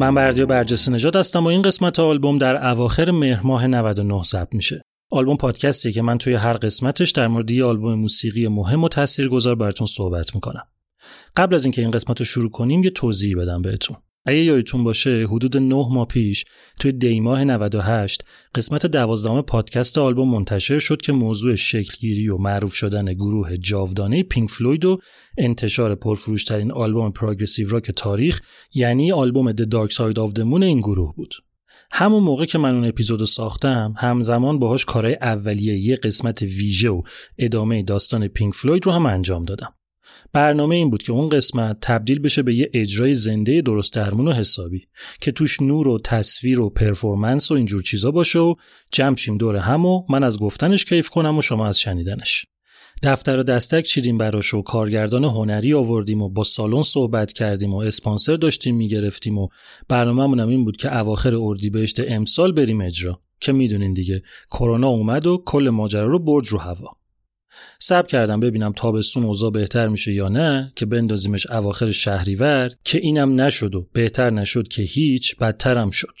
من بردیا برجسته نژاد هستم و این قسمت آلبوم در اواخر مهر ماه 99 ضبط میشه. آلبوم پادکستی که من توی هر قسمتش در مورد یه آلبوم موسیقی مهم و تاثیرگذار براتون صحبت می‌کنم. قبل از اینکه این قسمت رو شروع کنیم یه توضیح بدم بهتون. اگه یادتون باشه حدود 9 ماه پیش توی دیماه 98 قسمت دوازدهم پادکست آلبوم منتشر شد که موضوع شکلگیری و معروف شدن گروه جاودانه پینک فلوید و انتشار پرفروشترین آلبوم progressive rock تاریخ یعنی آلبوم The Dark Side of the Moon این گروه بود. همون موقع که من اون اپیزودو ساختم همزمان باهاش کارهای اولیه یه قسمت ویژه و ادامه داستان پینک فلوید رو هم انجام دادم. برنامه این بود که اون قسمت تبدیل بشه به یه اجرای زنده درست درمون و حسابی که توش نور و تصویر و performance و اینجور چیزا باشه و جمع دور هم و من از گفتنش کیف کنم و شما از شنیدنش. دفتر و دستک چیدیم براش و کارگردان هنری آوردیم و با سالن صحبت کردیم و اسپانسر داشتیم می‌گرفتیم و برنامه‌مون این بود که اواخر اردیبهشت امسال بریم اجرا که می‌دونین دیگه کرونا اومد و کل ماجرا رو برد رو هوا. سب کردم ببینم تابستون اوضاع بهتر میشه یا نه که بندازیمش اواخر شهریور که اینم نشد و بهتر نشد که هیچ بدترم شد.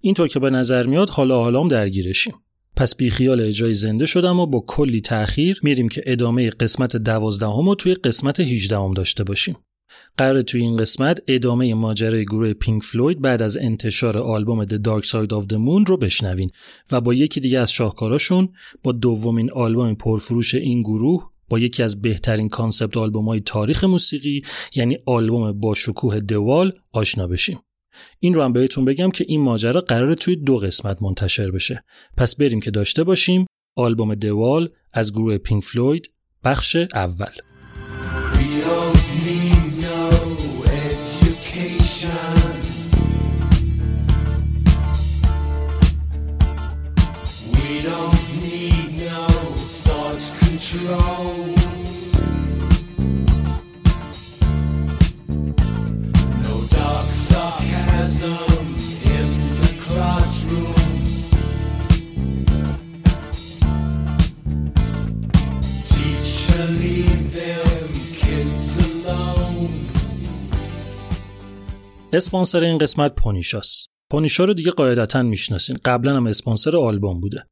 اینطور که به نظر میاد حالا حالام درگیرشیم. پس بیخیال اجرای زنده شدم و با کلی تأخیر میریم که ادامه قسمت دوازدهم و توی قسمت هیچدهم داشته باشیم. قراره توی این قسمت ادامه ماجرای گروه پینک فلوید بعد از انتشار آلبوم The Dark Side of the Moon رو بشنوین و با یکی دیگه از شاهکاراشون با دومین آلبوم پرفروش این گروه با یکی از بهترین concept album های تاریخ موسیقی یعنی آلبوم با شکوه The Wall آشنا بشیم. این رو هم بهتون بگم که این ماجرا قرار توی دو قسمت منتشر بشه. پس بریم که داشته باشیم. آلبوم دوال از گروه پینک فلوید بخش اول. اسپانسر این قسمت پونیشاست. پونیشا رو دیگه قاعدتا می‌شناسین. قبلا هم اسپانسر آلبوم بوده.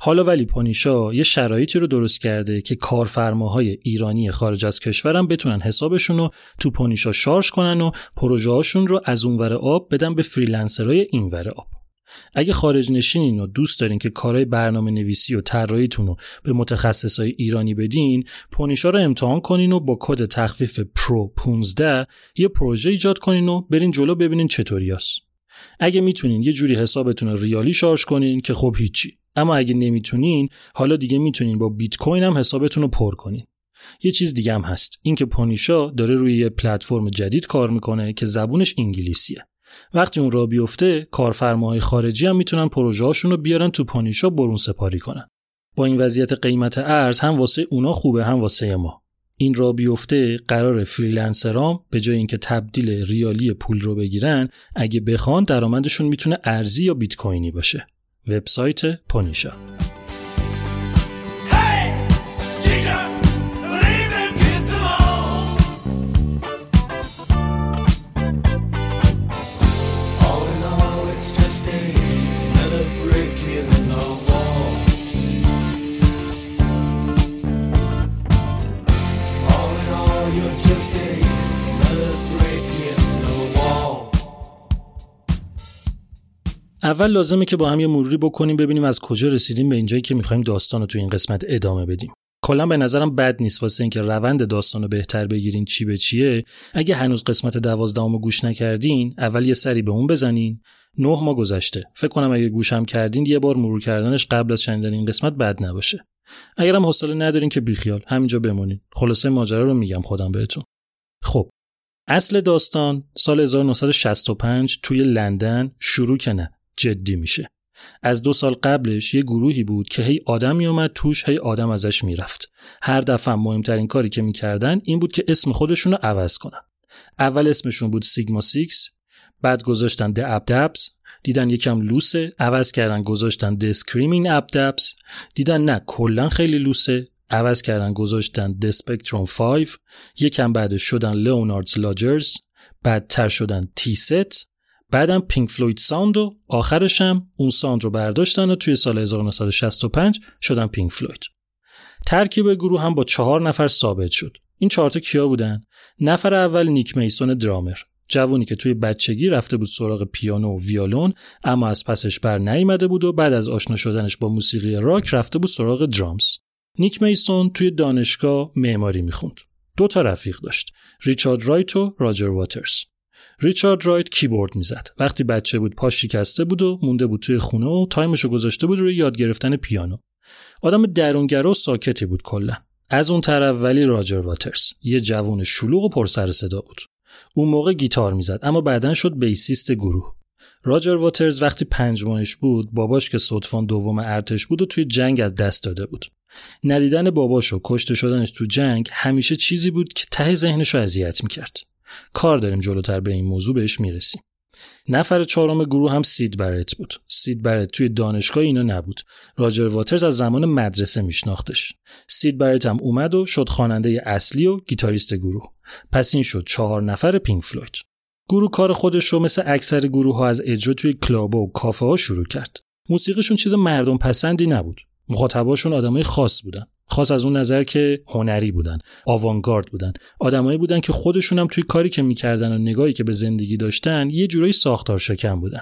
حالا ولی پونیشا یه شرایطی رو درست کرده که کارفرماهای ایرانی خارج از کشورم بتونن حسابشون رو تو پونیشا شارژ کنن و پروژه هاشون رو از اونور آب بدن به freelancer های اینور آب. اگه خارج نشینین و دوست دارین که کارهای برنامه نویسی و طراحیتون رو به متخصصای ایرانی بدین پونیشا رو امتحان کنین و با کد تخفیف pro 15 یه پروژه ایجاد کنین و برین جلو ببینین چطوریاست اگه می‌تونین یه جوری حسابتون رو ریالی شارژ کنین که خب هیچی اما اگه نمی‌تونین حالا دیگه می‌تونین با بیت کوین هم حسابتون رو پر کنین. یه چیز دیگه هم هست. اینکه پونیشا داره روی یه پلتفرم جدید کار می‌کنه که زبونش انگلیسیه. وقتی اون را بیفته کارفرماهای خارجی هم می‌تونن پروژه‌هاشون رو بیارن تو پانیشا برون سپاری کنن. با این وضعیت قیمت ارز هم واسه اونا خوبه هم واسه ما. این را بیفته قرار فریلنسرام به جای اینکه تبدیل ریالی پول رو بگیرن اگه بخوان درآمدشون می‌تونه ارزی یا بیت کوینی باشه. وبسایت پونیشا اول لازمه که با هم یه مروری بکنیم ببینیم از کجا رسیدیم به اینجایی که می‌خوایم داستان رو تو این قسمت ادامه بدیم. کلا به نظرم بد نیست واسه اینکه روند داستان رو بهتر بگیرین چی به چیه. اگه هنوز قسمت دوازدهم گوش نکردین اول یه سری به اون بزنین. نه ما گذشته. فکر کنم اگه گوشم کردین یه بار مرور کردنش قبل از شنیدن این قسمت بد نباشه. اگرم حوصله ندارین که بیخیال همینجا بمونین. خلاصه ماجرا رو میگم خودم بهتون. خب اصل داستان سال 1965 توی لندن شروع کنه. جدی میشه. از دو سال قبلش یه گروهی بود که هی آدم میومد توش هی آدم ازش می‌رفت. هر دفعه مهمترین کاری که می‌کردن این بود که اسم خودشون رو عوض کنن. اول اسمشون بود Sigma 6 بعد گذاشتن The Abdabs دیدن یکم لوسه عوض کردن گذاشتن The Screaming Abdabs دیدن نه کلا خیلی لوسه عوض کردن گذاشتن The Spectrum 5 یکم بعدش شدن Leonard's Lodgers بعدتر شدن Tea Set بعدم Pink Floyd Sound و آخرش هم اون Sound رو برداشتن و توی سال 1965 شدن پینک فلوید. ترکیب گروه هم با چهار نفر ثابت شد. این چهارتا کیا بودن؟ نفر اول نیک میسون درامر جوونی که توی بچگی رفته بود سراغ پیانو و ویولون اما از پسش بر نیامده بود و بعد از آشنا شدنش با موسیقی راک رفته بود سراغ drums. نیک میسون توی دانشگاه معماری می‌خوند. دو تا رفیق داشت. ریچارد رایت و راجر واترز. ریچارد رایت کیبورد می‌زد. وقتی بچه بود پاش شکسته بود و مونده بود توی خونه و time شو گذاشته بود روی یاد گرفتن پیانو. آدم درونگرا و ساکتی بود کلا. از اون طرف ولی راجر واترز. یه جوون شلوغ و پر سر صدا بود. اون موقع گیتار می‌زد اما بعدا شد bassist گروه. راجر واترز وقتی پنج ماهش بود باباش که ستوان دوم ارتش بود رو توی جنگ از دست داده بود. ندیدن باباش و کشته شدنش تو جنگ همیشه چیزی بود که ته ذهنش رو اذیت می‌کرد. کار داریم جلوتر به این موضوع بهش می‌رسیم. نفر چهارم گروه هم سید برت بود. سید برت توی دانشگاه اینا نبود. راجر واترز از زمان مدرسه میشناختش. سید برت هم اومد و شد خواننده اصلی و گیتاریست گروه. پس این شد چهار نفر پینک فلوید. گروه کار خودش رو مثل اکثر گروه ها از اجرا توی کلاب و کافه ها شروع کرد. موسیقیشون چیز مردم پسندی نبود. مخاطباشون آدمای خاص بودن. خاص از اون نظر که هنری بودن آوانگارد بودن. آدمایی بودن که خودشون هم توی کاری که می‌کردن و نگاهی که به زندگی داشتن یه جورایی ساختار شکن بودن.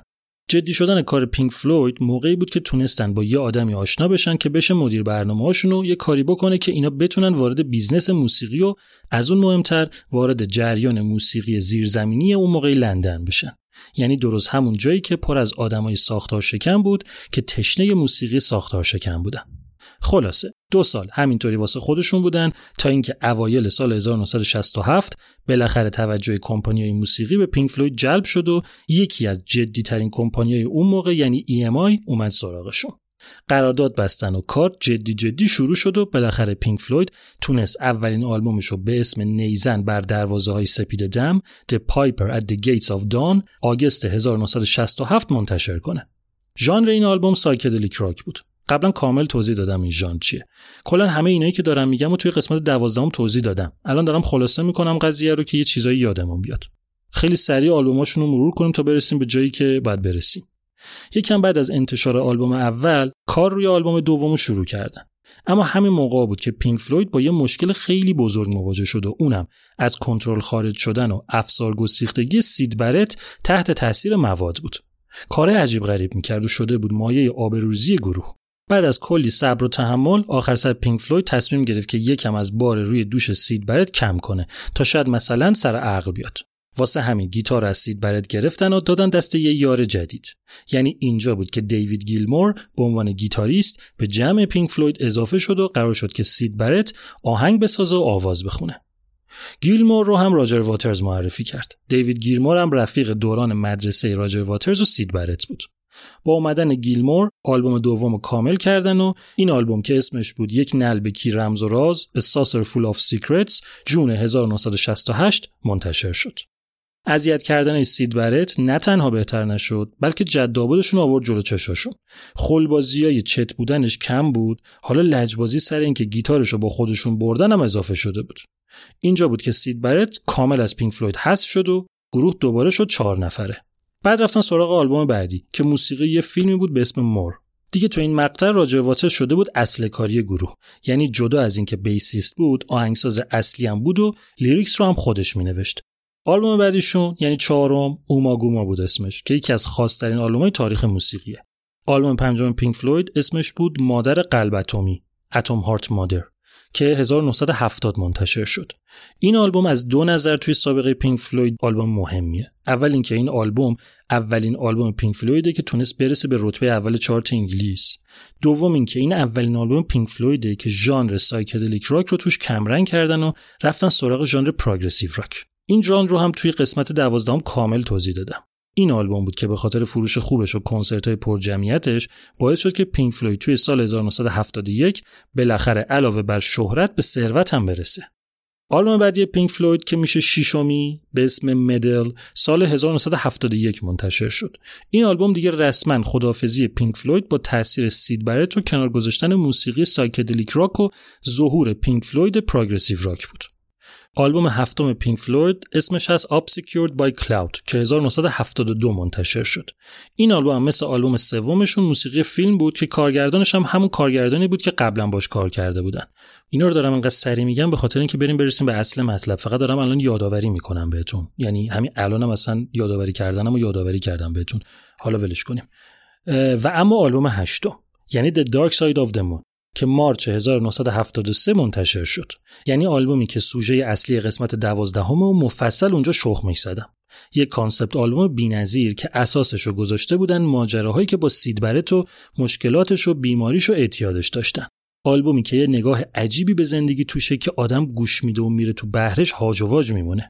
جدی شدن کار پینک فلوید موقعی بود که تونستن با یه آدمی آشنا بشن که بشه مدیر برنامه هاشون و یه کاری بکنه که اینا بتونن وارد business موسیقی و از اون مهمتر وارد جریان موسیقی زیرزمینی اون موقعی لندن بشن. یعنی درست همون جایی که پر از آدمای ساختار شکن بود که تشنه موسیقی ساختار شکن بودن. خلاصه دو سال همینطوری واسه خودشون بودن تا اینکه اوایل سال 1967 بالاخره توجه کمپانیای موسیقی به پینک فلوید جلب شد و یکی از جدی ترین کمپانیای اون موقع یعنی EMI اومد سراغشون قرارداد بستن و کار جدی جدی شروع شد و بالاخره پینک فلوید تونست اولین آلبومش رو به اسم نی‌زن بر دروازه های سپید دم The Piper at the Gates of Dawn August 1967 منتشر کنه. ژانر این آلبوم psychedelic rock بود. قبلا کامل توضیح دادم این ژانر چیه. کلا همه اینایی که دارم میگم و توی قسمت دوازدهم توضیح دادم. الان دارم خلاصه می‌کنم قضیه رو که یه چیزایی یادمون بیاد. خیلی سریع آلبوماشون رو مرور کنیم تا برسیم به جایی که باید برسیم. یکم بعد از انتشار آلبوم اول کار روی آلبوم دوم شروع کردن. اما همین موقع بود که پینک فلوید با یه مشکل خیلی بزرگ مواجه شد و اونم از کنترل خارج شدن و افسار گسیختگی سید برت تحت تاثیر مواد بود. کار عجیب غریب می‌کرد و شده بود مایه آبروریزی گروه. بعد از کلی صبر و تحمل آخر سر پینک فلوید تصمیم گرفت که یکم از بار روی دوش سید برت کم کنه تا شاید مثلا سر عقل بیاد. واسه همین گیتار از سید برت گرفتن و دادن دست یه یار جدید. یعنی اینجا بود که دیوید گیلمور به عنوان گیتاریست به جمع پینک فلوید اضافه شد و قرار شد که سید برت آهنگ بسازه و آواز بخونه. گیلمور رو هم راجر واترز معرفی کرد. دیوید گیلمور هم رفیق دوران مدرسه راجر واترز و سید برت بود. با اومدن گیلمور آلبوم دوم کامل کردن و این آلبوم که اسمش بود یک نلبکی رمز و راز A Saucer Full of Secrets جون 1968 منتشر شد. اذیت کردن سید برت نه تنها بهتر نشد بلکه جدابودشون آورد جلو چشاشون های چت بودنش کم بود حالا لجبازی سر اینکه گیتارش رو با خودشون بردن هم اضافه شده بود. اینجا بود که سید برت کامل از پینک فلوید حذف شد و گروه دوباره شد چهار نفره. بعد رفتن سراغ آلبوم بعدی که موسیقی یه فیلمی بود به اسم More. دیگه تو این مقطع راجر واترز شده بود اصل کاری گروه. یعنی جدا از اینکه bassist بود آهنگساز اصلی هم بود و lyrics رو هم خودش مینوشت. آلبوم بعدیشون یعنی چهارم اوماگوما بود اسمش که یکی از خاصترین آلبومای تاریخ موسیقیه. آلبوم پنجم پینک فلوید اسمش بود مادر قلب اتمی Atom Heart Mother که 1970 منتشر شد. این آلبوم از دو نظر توی سابقه پینک فلوید آلبوم مهمیه. اول اینکه این آلبوم اولین آلبوم پینک فلویده که تونست برسه به رتبه اول چارت انگلیس. دوم اینکه این اولین آلبوم پینک فلویده که ژانر psychedelic rock رو توش کمرنگ کردن و رفتن سراغ ژانر progressive rock. این ژانر رو هم توی قسمت دوازدهم کامل توضیح دادم. این آلبوم بود که به خاطر فروش خوبش و کنسرت های پر جمعیتش باعث شد که پینک فلوید توی سال 1971 بالاخره علاوه بر شهرت به ثروت هم برسه. آلبوم بعدی پینک فلوید که میشه شیشمی به اسم Meddle سال 1971 منتشر شد. این آلبوم دیگه رسما خدافظی پینک فلوید با تاثیر سید برت و کنار گذاشتن موسیقی psychedelic rock و ظهور پینک فلوید progressive rock بود. آلبوم هفتم پینک فلوید اسمش هست Obscured by Cloud که 1972 منتشر شد. این آلبوم مثل آلبوم سومشون موسیقی فیلم بود که کارگردانش هم همون کارگردانی بود که قبلا باش کار کرده بودن. اینا رو دارم انقدر سری میگم به خاطر اینکه بریم برسیم به اصل مطلب. فقط دارم الان یادآوری می‌کنم بهتون. یعنی همین الانم اصلا یادآوری کردنم و یادآوری کردم بهتون. حالا ولش کنیم. و اما آلبوم هشتم یعنی The Dark Side of the Moon که مارچ 1973 منتشر شد. یعنی آلبومی که سوژه اصلی قسمت دوازدهم و مفصل اونجا شخمش زدم. یک concept album بینظیر که اساسش رو گذاشته بودن ماجراهایی که با سیدبرت و مشکلاتش و بیماریش و اعتیادش داشتن. آلبومی که یه نگاه عجیبی به زندگی توشه که آدم گوش میده و میره تو بهرش هاج و واج میمونه.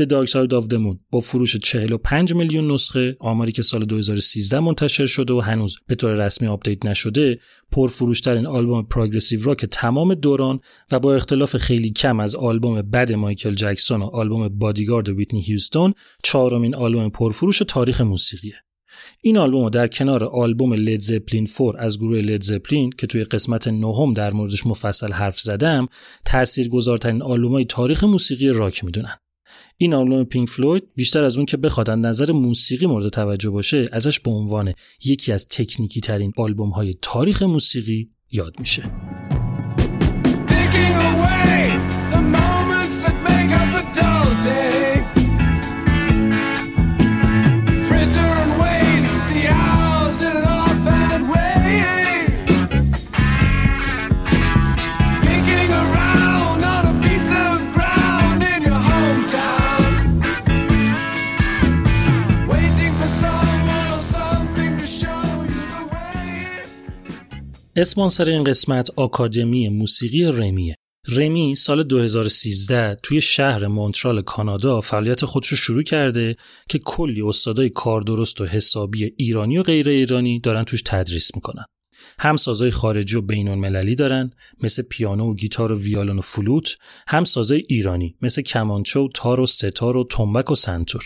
The Dark Side of the Moon با فروش 45 میلیون نسخه آماری که سال 2013 منتشر شده و هنوز به طور رسمی update نشده پرفروشترین آلبوم progressive rock تمام دوران و با اختلاف خیلی کم از آلبوم Bad مایکل جکسون و آلبوم Bodyguard ویتنی هیوستون چهارمین آلبوم پرفروش تاریخ موسیقیه. این آلبوم در کنار آلبوم لید زپلین 4 از گروه لید زپلین که توی قسمت نهم در موردش مفصل حرف زدم تاثیرگذارترین آلبومای تاریخ موسیقی راک می‌دونن. این آلبوم پینک فلوید بیشتر از اون که بخواد نظر موسیقی مورد توجه باشه ازش به عنوان یکی از تکنیکی ترین آلبوم های تاریخ موسیقی یاد میشه. اسپانسر این قسمت آکادمی موسیقی رمیه. رمی سال 2013 توی شهر مونترال کانادا فعالیت خودش رو شروع کرده که کلی استادای کاردرست و حسابی ایرانی و غیر ایرانی دارن توش تدریس می‌کنن. هم سازای خارجی و بین المللی دارن مثل پیانو و گیتار و ویالون و فلوت هم سازای ایرانی مثل کمانچه و تار و ستار و تنبک و سنتور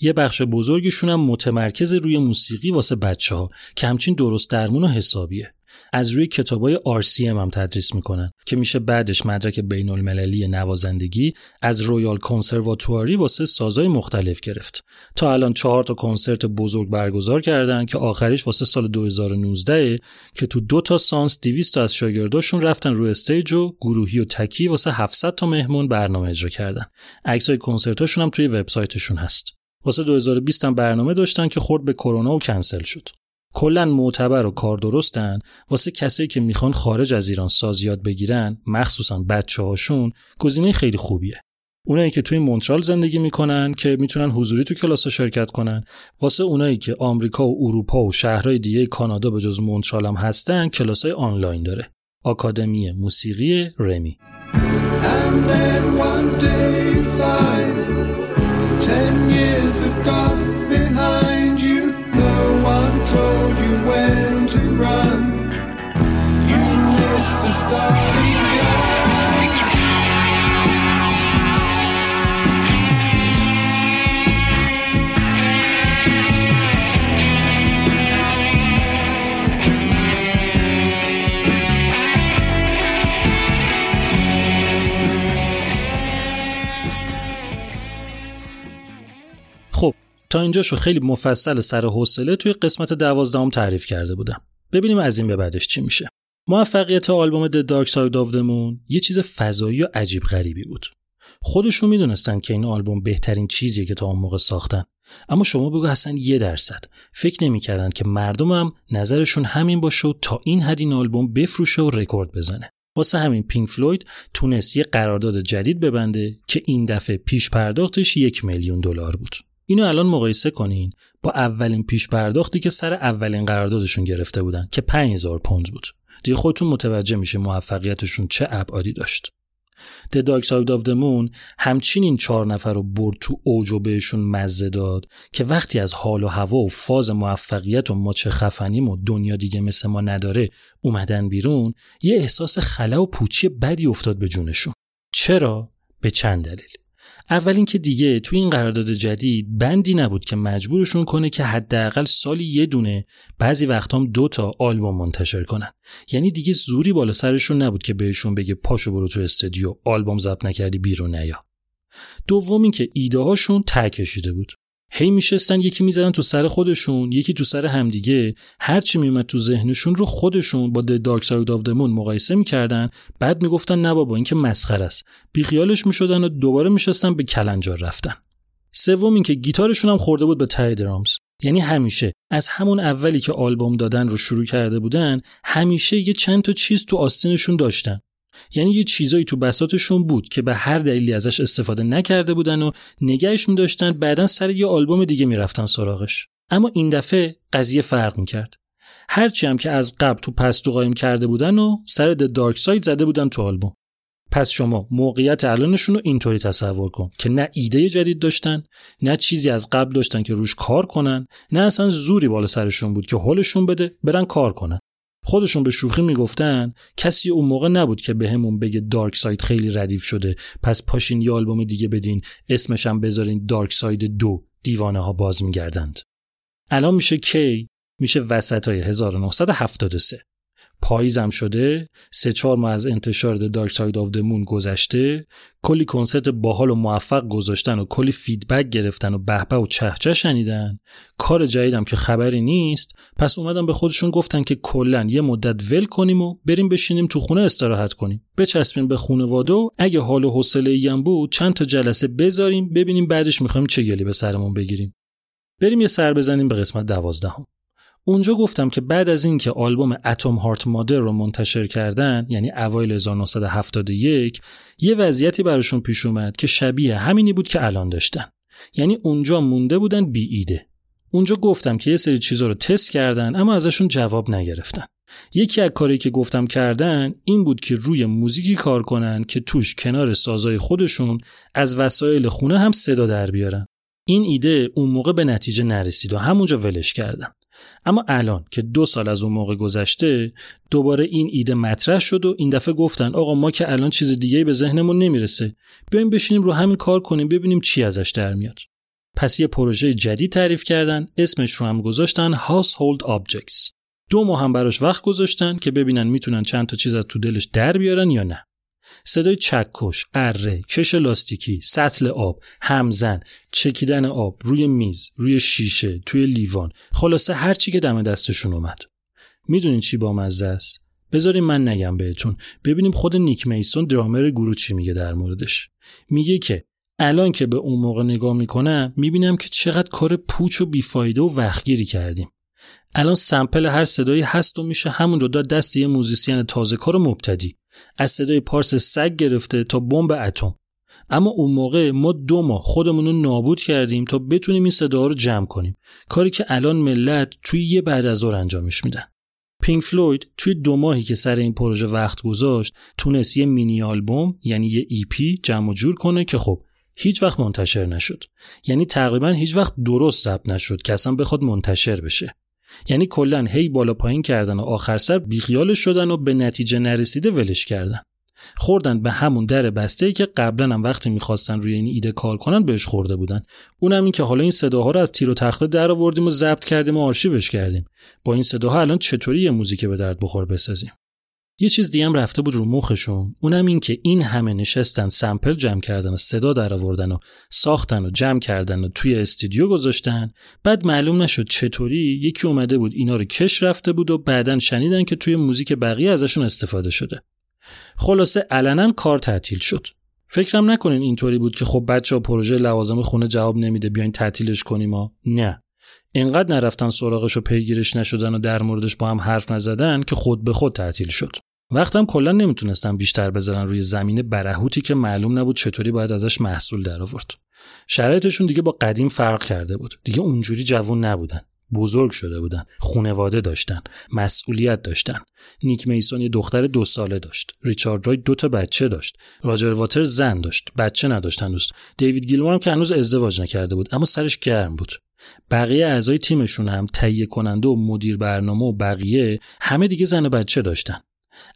یه بخش بزرگشون هم متمرکز روی موسیقی واسه بچه ها که همچین درست درمون و حسابیه از روی کتابای RCM هم تدریس می‌کنن که میشه بعدش مدرک بین المللی نوازندگی از Royal Conservatory واسه سازای مختلف گرفت. تا الان چهار تا کنسرت بزرگ برگزار کردن که آخریش واسه سال 2019 که تو دو تا سانس 200 تا از شاگرداشون رفتن روی stage و گروهی و تکی واسه 700 تا مهمون برنامه اجرا کردن. عکسای کنسرتاشون هم توی وبسایتشون هست. واسه 2020 هم برنامه داشتن که خورد به کرونا و کنسل شد. کلا معتبر و کار درستن واسه کسایی که می‌خوان خارج از ایران ساز یاد بگیرن مخصوصا بچه هاشون گزینه خیلی خوبیه. اونایی که توی مونترال زندگی می‌کنن که می‌تونن حضوری تو کلاس شرکت کنن. واسه اونایی که آمریکا و اروپا و شهرهای دیگه کانادا به جز مونترال هم هستن کلاسای آنلاین داره. آکادمی موسیقی رمی. told you when to run. You missed the starting gun. تا اینجاشو خیلی مفصل سر حوصله توی قسمت دوازدهم تعریف کرده بودم. ببینیم از این به بعدش چی میشه. موفقیت آلبوم The Dark Side of the یه چیز فضایی و عجیب غریبی بود. خودشون می‌دونستن که این آلبوم بهترین چیزیه که تا اون موقع ساختن. اما شما بگو اصلا یه درصد. فکر نمی‌کردن که مردم هم نظرشون همین باشه و تا این حد این آلبوم بفروشه و رکورد بزنه. واسه همین پینک فلوید تونست یه قرارداد جدید ببنده که این دفعه پیش پرداختش یک میلیون دلار بود. اینو الان مقایسه کنین با اولین پیش پرداختی که سر اولین قراردادشون گرفته بودن که 5000 پوند بود. دیگه خودتون متوجه میشه موفقیتشون چه ابعادی داشت. The Dark Side of the Moon همچین این چهار نفر رو برد تو اوج و بهشون مزه داد که وقتی از حال و هوا و فاز موفقیت و ما چه خفنیم و دنیا دیگه مثل ما نداره اومدن بیرون یه احساس خلا و پوچی بدی افتاد به جونشون. چرا؟ به چند دلیل. اول اینکه دیگه توی این قرارداد جدید بندی نبود که مجبورشون کنه که حداقل سالی یه دونه بعضی وقت هم دو تا آلبوم منتشر کنن. یعنی دیگه زوری بالا سرشون نبود که بهشون بگه پاشو برو تو استودیو آلبوم ضبط نکردی بیرون نیا. دوم اینکه ایده هاشون ته کشیده بود. هی میشستن یکی می‌زدن تو سر خودشون یکی تو سر همدیگه. هر چی میومد تو ذهنشون رو خودشون با Side of the Moon مقایسه می‌کردن. بعد می‌گفتن نه بابا این که مسخره است. بیخیالش می‌شدن و دوباره میشستن به کلنجار رفتن. سوم اینکه گیتارشون هم خورده بود به تای درامز. یعنی همیشه از همون اولی که آلبوم دادن رو شروع کرده بودن همیشه یه چند تا چیز تو آستینشون داشتن. یعنی یه چیزایی تو بساتشون بود که به هر دلیلی ازش استفاده نکرده بودن و نگهش میداشتن بعدا سر یه آلبوم دیگه می‌رفتن سراغش. اما این دفعه قضیه فرق می‌کرد. هرچی هم که از قبل تو پستو قایم کرده بودن و سر The Dark Side زده بودن تو آلبوم. پس شما موقعیت الانشون رو اینطوری تصور کن که نه ایده جدید داشتن نه چیزی از قبل داشتن که روش کار کنن نه اصلا زوری بالا سرشون بود که هلشون بده برن کار کنن. خودشون به شوخی می‌گفتن کسی اون موقع نبود که بهمون به بگه Dark Side خیلی ردیف شده. پس پاشین یه آلبوم دیگه بدین اسمش هم بذارین Dark Side دو دیوانه ها باز میگردند. الان میشه کی؟ میشه وسط های 1973 پاییزم شده سه چهار ماه از انتشار Dark Side of Moon گذشته کلی کنسرت باحال و موفق گذاشتن و کلی feedback گرفتن و به‌به و چه‌چه شنیدن. کار جدیدم که خبری نیست. پس اومدن به خودشون گفتن که کلا یه مدت ول کنیم و بریم بشینیم تو خونه استراحت کنیم. بچسبیم به خونواده و اگه حال و حوصله ایم بود چند تا جلسه بذاریم ببینیم بعدش می‌خوایم چه گلی به سرمون بگیریم. بریم یه سر بزنیم به قسمت دوازدهم. اونجا گفتم که بعد از اینکه آلبوم اتم هارت مادر رو منتشر کردن یعنی اوایل 1971 یه وضعیتی براشون پیش اومد که شبیه همینی بود که الان داشتن. یعنی اونجا مونده بودن بی ایده اونجا گفتم که یه سری چیزا رو تست کردن اما ازشون جواب نگرفتن. یکی از کاری که گفتم کردن این بود که روی موزیکی کار کنن که توش کنار سازای خودشون از وسایل خونه هم صدا در بیارن. این ایده اون موقع به نتیجه نرسید و همونجا ولش کردم. اما الان که دو سال از اون موقع گذشته دوباره این ایده مطرح شد و این دفعه گفتن آقا ما که الان چیز دیگه به ذهنمون نمی‌رسه. بیایم بشینیم رو همین کار کنیم ببینیم چی ازش در میاد. پس یه پروژه جدید تعریف کردن اسمش رو هم گذاشتن Household Objects. دو ماه هم براش وقت گذاشتن که ببینن می‌تونن چند تا چیز از تو دلش در بیارن یا نه. صدای چکش، اره، کش لاستیکی، سطل آب، همزن، چکیدن آب روی میز، روی شیشه، توی لیوان، خلاصه هر چی که دم دستشون اومد. می‌دونین چی با مزه است؟ بذارین من نگم بهتون. ببینیم خود نیک میسون درامر گروه چی میگه در موردش. میگه که الان که به اون موقع نگاه می‌کنم می‌بینم که چقدر کار پوچ و بیفایده و وقتگیری کردیم. الان سمپل هر صدایی هست و میشه همون رو داد دست یه موزیسین تازه کار مبتدی. از صدای پارس سگ گرفته تا بمب اتم. اما اون موقع ما دو ماه خودمون رو نابود کردیم تا بتونیم این صداها رو جمع کنیم. کاری که الان ملت توی یه بعد از ظهر انجامش میدن. پینک فلوید توی دو ماهی که سر این پروژه وقت گذاشت تونست یه مینی آلبوم یعنی یه EP جمع و جور کنه که خب هیچ وقت منتشر نشد. یعنی تقریبا هیچ وقت درست ضبط نشد که اصلا بخواد منتشر بشه. یعنی کلا هی بالا پایین کردن و آخر سر بیخیالش شدن و به نتیجه نرسیده ولش کردن. خوردن به همون در بسته ای که قبلا هم وقتی می‌خواستن روی این ایده کار کنن بهش خورده بودن. اونم این که حالا این صداها رو از تیر و تخته در آوردیم و ضبط کردیم و آرشیوش کردیم. با این صداها الان چطوری یه موزیک به درد بخور بسازیم؟ یه چیز دیگه هم رفته بود رو مخشون. اونم این که این همه نشستن سمپل جمع کردن و صدا در آوردن و ساختن و جمع کردن و توی استودیو گذاشتن. بعد معلوم نشد چطوری یکی اومده بود اینا رو کش رفته بود و بعدا شنیدن که توی موزیک بقیه ازشون استفاده شده. خلاصه علنا کار تعطیل شد. فکرم نکنین اینطوری بود که خب بچه ها پروژه لوازم خونه جواب نمیده بیاین تعطیلش کنیم ها. نه. اینقدر نرفتن سراغش و پیگیرش نشدن و در موردش با هم حرف نزدن که خود به خود تعطیل شد. وقتم کلا نمی‌تونستم بیشتر بذارن روی زمین برهوتی که معلوم نبود چطوری باید ازش محصول در آورد شرایطشون دیگه با قدیم فرق کرده بود. دیگه اونجوری جوون نبودن. بزرگ شده بودن. خونواده داشتن. مسئولیت داشتن. نیک میسون یه دختر دو ساله داشت. ریچارد رای دو تا بچه داشت. راجر واتر زن داشت. بچه نداشت هنوز دیوید گیلمور هم که هنوز ازدواج نکرده بود اما سرش گرم بود. بقیه اعضای تیمشون هم تهیه کننده و مدیر برنامه و بقیه همه دیگه زن و بچه داشتن.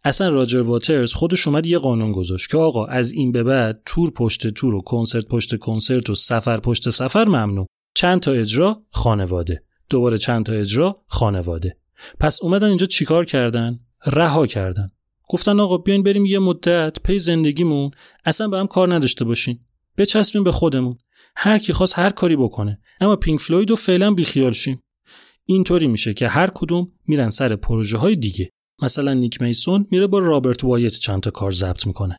اصلا راجر واترز خودش اومد یه قانون گذاشت که آقا از این به بعد تور پشت تور و کنسرت پشت کنسرت و سفر پشت سفر ممنوع. چند تا اجرا؟ خانواده. دوباره چند تا اجرا؟ خانواده. پس اومدن اینجا چیکار کردن؟ رها کردن. گفتن آقا بیاین بریم یه مدت پی زندگیمون اصلا به هم کار نداشته باشین. بچسبیم به خودمون. هر کی خواست هر کاری بکنه. اما پینک فلوید رو فعلا بیخیال شیم اینطوری میشه که هر کدوم میرن سر پروژه های دیگه. مثلا نیک میسون میره با رابرت وایت چند تا کار ضبط می‌کنه.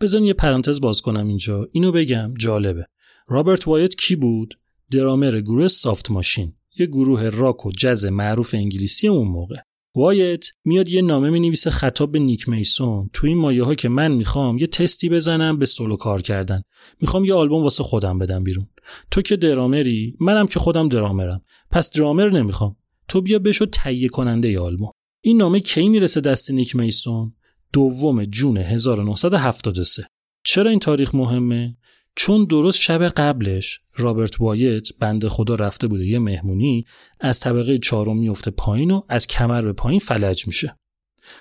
بزن یه پرانتز باز کنم اینجا. اینو بگم. جالبه. رابرت وایت کی بود؟ درامر گروه سافت ماشین. یه گروه راک و جز معروف انگلیسی اون موقع. وایت میاد یه نامه می نویسه خطاب به نیک میسون. تو این مایه ها که من می‌خوام یه تستی بزنم به سولو کار کردن. می‌خوام یه آلبوم واسه خودم بدم بیرون. تو که درامری منم که خودم درامرم. پس درامر نمی‌خوام. تو بیا بشو تهیه کننده ی آلبوم. این نامه کی می‌رسه دست نیک میسون؟ دوم جون 1973 چرا این تاریخ مهمه؟ چون درست شب قبلش رابرت وایت بنده خدا رفته بوده یه مهمونی از طبقه چهارم میفته پایین و از کمر به پایین فلج میشه.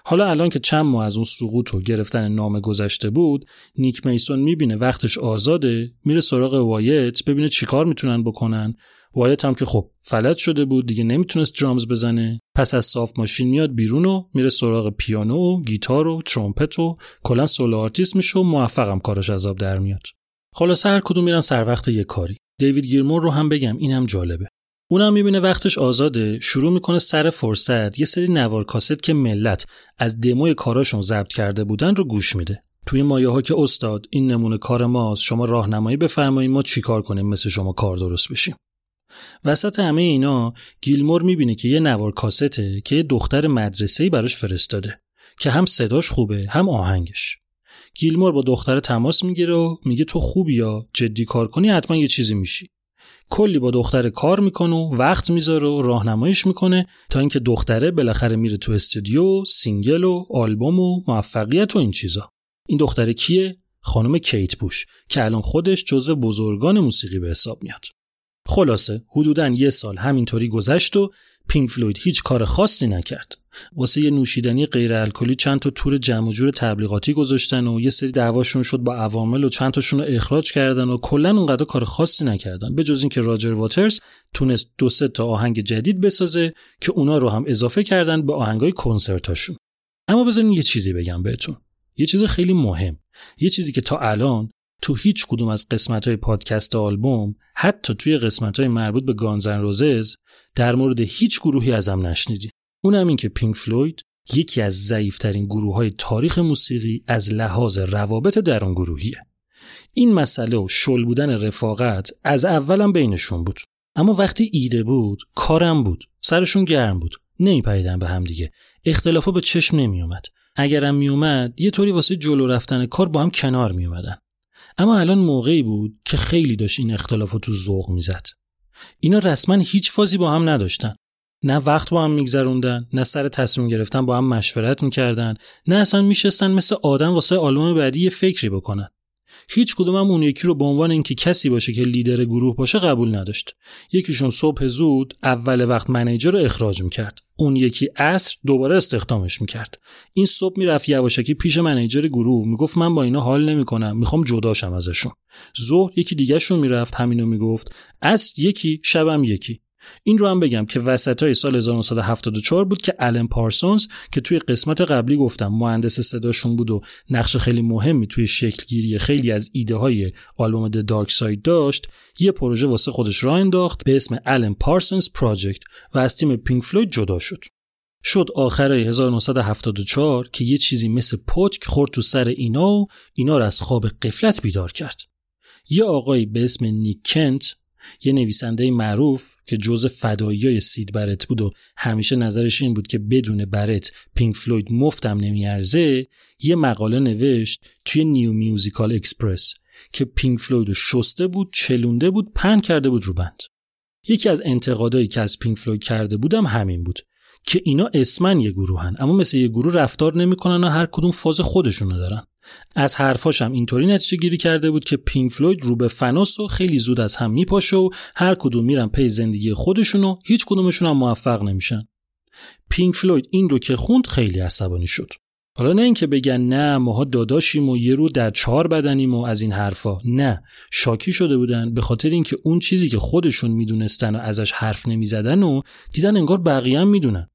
حالا الان که چند ماه از اون سقوط و گرفتن نامه گذشته بود نیک میسون می‌بینه وقتش آزاده میره سراغ وایت ببینه چیکار می‌تونن بکنن. وایت هم که خب فلج شده بود دیگه نمی‌تونست drums بزنه. پس از سافت ماشین میاد بیرون و میره سراغ پیانو و گیتار و ترومپت و کلا solo artist میشه و موفقم کارش از آب در میاد. خلاصه هر کدوم میرن سر وقت یه کاری. دیوید گیلمور رو هم بگم اینم جالبه. اونم می‌بینه وقتش آزاده شروع می‌کنه سر فرصت. یه سری نوار کاست که ملت از دموی کاراشون ضبط کرده بودن رو گوش میده. توی مایه ها که استاد این نمونه کار ماست شما راهنمایی بفرمایید ما چیکار کنیم مثل شما کار درست بشیم. وسط همه اینا گیلمور می‌بینه که یه نوار کاسته که یه دختر مدرسه‌ای براش فرستاده که هم صداش خوبه هم آهنگش. گیلمور با دختر تماس می‌گیره و میگه تو خوبیا جدی کار کنی حتما یه چیزی میشی. کلی با دختر کار می‌کنه و وقت می‌ذاره و راهنماییش می‌کنه تا اینکه دختره بالاخره میره تو استودیو single و آلبوم و موفقیت و این چیزا. این دختره کیه؟ خانم کیت بوش که الان خودش جزو بزرگان موسیقی به حساب میاد. خلاصه حدودا یه سال همینطوری گذشت و پینک فلوید هیچ کار خاصی نکرد. واسه یه نوشیدنی غیر الکلی چند تا تور جمع جور تبلیغاتی گذاشتن و یه سری دعواشون شد با عوامل و چند تاشون رو اخراج کردن و کلا اونقدر کار خاصی نکردن. به جز اینکه راجر واترز تونست دو سه تا آهنگ جدید بسازه که اونا رو هم اضافه کردن به آهنگای کنسرتاشون. اما بذارین یه چیزی بگم بهتون. یه چیز خیلی مهم. یه چیزی که تا الان تو هیچ کدوم از قسمت های پادکست آلبوم حتی توی قسمت های مربوط به گانزن روزز در مورد هیچ گروهی ازم نشنیدی. اونم این که پینک فلوید یکی از ضعیفترین گروه های تاریخ موسیقی از لحاظ روابط درون گروهیه. این مسئله و شل بودن رفاقت از اولم بینشون بود. اما وقتی ایده بود کارم بود سرشون گرم بود نمیپریدن به هم دیگه. اختلافا به چشم نمیومد اگرم میومد یه طوری واسه جلو رفتن کار با هم کنار میومدن اما الان موقعی بود که خیلی داشت این اختلافات تو ذوق می‌زد. اینا رسما هیچ فازی با هم نداشتن. نه وقت با هم میگذروندن نه سر تصمیم گرفتن با هم مشورت می‌کردن نه اصلا میشستن مثل آدم واسه آلبوم بعدی یه فکری بکنن. هیچ کدوم هم اون یکی رو به عنوان اینکه کسی باشه که لیدر گروه باشه قبول نداشت. یکیشون صبح زود اول وقت منیجر رو اخراج می‌کرد. اون یکی عصر دوباره استخدامش می‌کرد. این صبح می‌رفت یواشکی پیش منیجر گروه می‌گفت من با اینا حال نمی‌کنم می‌خوام جداشم ازشون. ظهر یکی دیگهشون می‌رفت همینو می‌گفت. عصر یکی شبم یکی. این رو هم بگم که وسط های سال 1974 بود که الن پارسونز که توی قسمت قبلی گفتم مهندس صداشون بود و نقش خیلی مهمی توی شکلگیری خیلی از ایده های آلبوم د دارک ساید داشت یه پروژه واسه خودش راه انداخت به اسم الن پارسونز پراجکت و از تیم پینک فلوید جدا شد. شد آخر 1974 که یه چیزی مثل پتک خورد تو سر اینا و اینا رو از خواب غفلت بیدار کرد. یه آقایی به اسم نیک کنت یه نویسنده معروف که جز فدایی سید برت بود و همیشه نظرش این بود که بدون برت پینک فلوید مفتم نمیارزه یه مقاله نوشت توی نیو میوزیکال اکسپرس که پینک فلوید رو شسته بود چلونده بود پهن کرده بود رو بند. یکی از انتقادایی که از پینک فلوید کرده بودم همین بود که اینا اسماً یه گروهن اما مثل یه گروه رفتار نمی‌کنن و هر کدوم فاز خودشونو دارن. از حرفاشم اینطوری نتیجه گیری کرده بود که پینک فلوید رو به فناس و خیلی زود از هم میپاشه و هر کدوم میرن پی زندگی خودشونو هیچ کدومشون هم موفق نمیشن. پینک فلوید این رو که خوند خیلی عصبانی شد. حالا نه اینکه بگن نه ماها داداشیم و یه روح در چهار بدنیم و از این حرفا. نه شاکی شده بودن به خاطر اینکه اون چیزی که خودشون می‌دونستن و ازش حرف نمی‌زدن و دیدن انگار بقیه هم می‌دونن.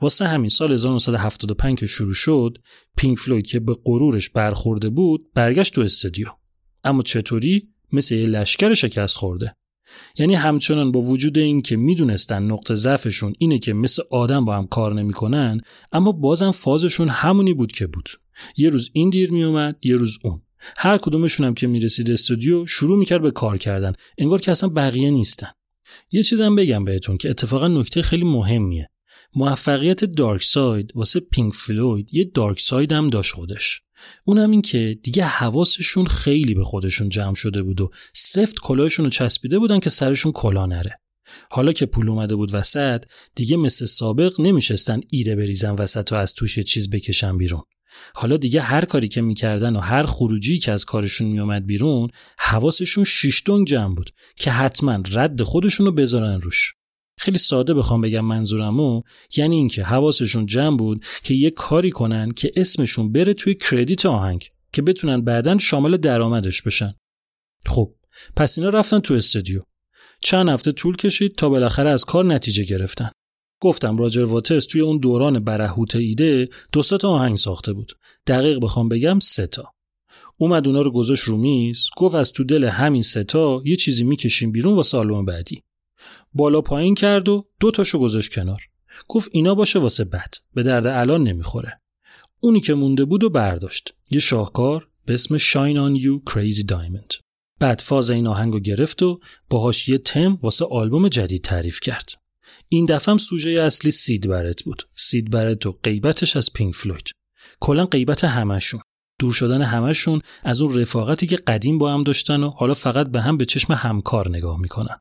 واسه همین سال 1975 که شروع شد پینک فلوید که به غرورش برخورده بود برگشت تو استودیو. اما چطوری؟ مثل یه لشکر شکست خورده. یعنی همچنان با وجود این که می‌دونستن نقطه ضعفشون اینه که مثل آدم با هم کار نمی‌کنن اما بازم فازشون همونی بود که بود. یه روز این دیر میومد یه روز اون. هر کدومشون هم که می‌رسید استودیو شروع می‌کرد به کار کردن. انگار که اصلا بقیه نیستن. یه چیزم بگم بهتون که اتفاقا نکته خیلی مهمیه. موفقیت دارک ساید واسه پینک فلوید یه dark side هم داشت خودش. اونم این که دیگه حواسشون خیلی به خودشون جمع شده بود و سفت کلاهشون رو چسبیده بودن که سرشون کلاه نره. حالا که پول اومده بود وسط دیگه مثل سابق نمیشستن ایده بریزن وسط و از توش یه چیز بکشن بیرون. حالا دیگه هر کاری که می‌کردن و هر خروجی که از کارشون میومد بیرون حواسشون شیشتونگ جمع بود که حتما رد خودشون رو بذارن روش. خیلی ساده بخوام بگم منظورمو یعنی اینکه حواسشون جمع بود که یه کاری کنن که اسمشون بره توی کردیت آهنگ که بتونن بعدا شامل درآمدش بشن. خب پس اینا رفتن تو استودیو. چند هفته طول کشید تا بالاخره از کار نتیجه گرفتن. گفتم راجر واترز توی اون دوران برهوت ایده دو تا آهنگ ساخته بود. دقیق بخوام بگم سه تا. اومد اونا رو گذاشت رو میز گفت از تو دل همین سه تا یه چیزی می‌کشیم بیرون واسه آلبوم بعدی. بالا پایین کرد و دو تاشو گذاشت کنار. گفت اینا باشه واسه بد به درد الان نمی‌خوره. اونی که مونده بود و برداشت. یه شاهکار به اسم Shine on You Crazy Diamond. بعد فاز این آهنگو گرفت و باهاش یه تم واسه آلبوم جدید تعریف کرد. این دفعه هم سوژه اصلی سید برت بود. سید برت و غیبتش از پینک فلوید. کلا غیبت همشون دور شدن همشون از اون رفاقتی که قدیم با هم داشتن و حالا فقط به هم به چشم همکار نگاه می‌کنن.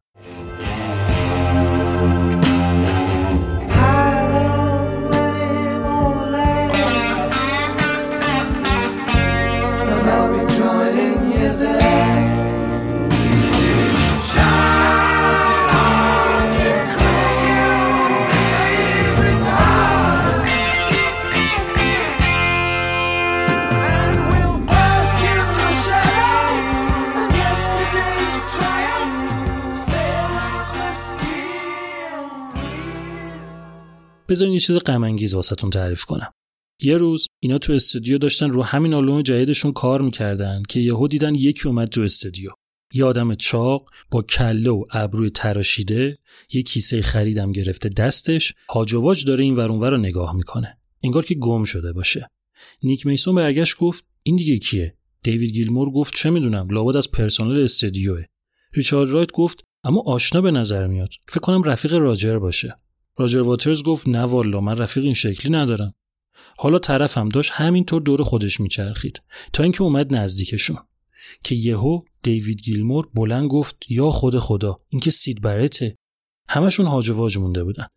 بذارین یه چیز غم انگیز واسهتون تعریف کنم. یه روز اینا تو استودیو داشتن رو همین آلبوم جدیدشون کار می‌کردن که یهو دیدن یکی اومد تو استودیو. یه آدم چاق با کله و ابروی تراشیده یه کیسه خریدم گرفته دستش هاجواج داره این ور رو نگاه می‌کنه. انگار که گم شده باشه. نیک میسون برگشت گفت این دیگه کیه؟ دیوید گیلمور گفت چه می‌دونم لابد از پرسنل استودیوه. ریچارد رایت گفت اما آشنا به نظر میاد. فکر کنم رفیق راجر باشه. راجر واترز گفت نه والا من رفیق این شکلی ندارم. حالا طرفم داشت همینطور دور خودش میچرخید تا اینکه اومد نزدیکشون. که یهو دیوید گیلمور بلند گفت یا خود خدا این که سید برته. همشون هاج واج مونده بودن.